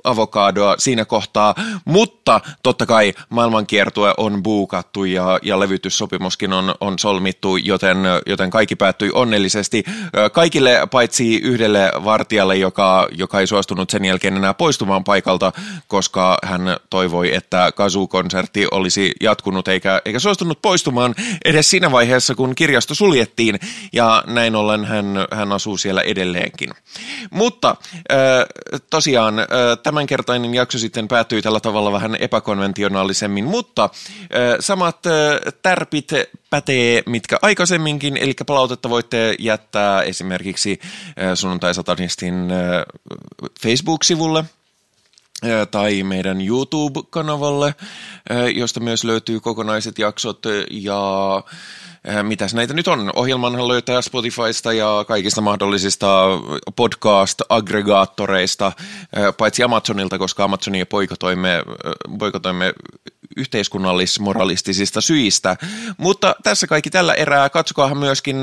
avokadoa siinä kohtaa, mutta totta kai maailmankiertue on buukattu ja, ja levytyssopimuskin on, on solmittu, joten, joten kaikki päättyi onnellisesti. Kaikille paitsi yhdelle vartijalle, joka, joka ei suostunut sen jälkeen enää poistumaan paikalta, koska hän toivoi, että Kazu-konsertti olisi jatkunut eikä, eikä suostunut poistumaan edes siinä vaiheessa, kun kirjasto suljettiin, ja näin ollen hän, hän asuu siellä edelleenkin. Mutta tosiaan tämänkertainen jakso sitten päättyi tällä tavalla vähän epäkonventionaalisemmin, mutta samat tärpit pätee, mitkä aikaisemminkin, eli palautetta voitte jättää esimerkiksi sunnuntai-satanistin Facebook-sivulle, tai meidän YouTube-kanavalle, josta myös löytyy kokonaiset jaksot ja mitäs näitä nyt on? Ohjelmanhan löytää Spotifysta ja kaikista mahdollisista podcast-aggregaattoreista, paitsi Amazonilta, koska Amazonia poikotoimme, poikotoimme yhteiskunnallis-moralistisista syistä. Mutta tässä kaikki tällä erää. Katsokaahan myöskin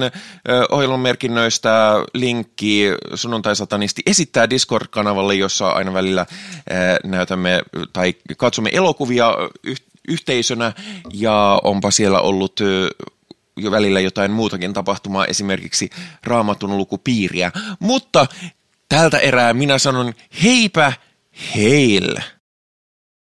ohjelman merkinnöistä linkki sunnuntai-satanisti esittää Discord-kanavalle, jossa aina välillä näytämme tai katsomme elokuvia yhteisönä ja onpa siellä ollut jo välillä jotain muutakin tapahtumaa, esimerkiksi raamatun lukupiiriä. Mutta tältä erää minä sanon heipä heille.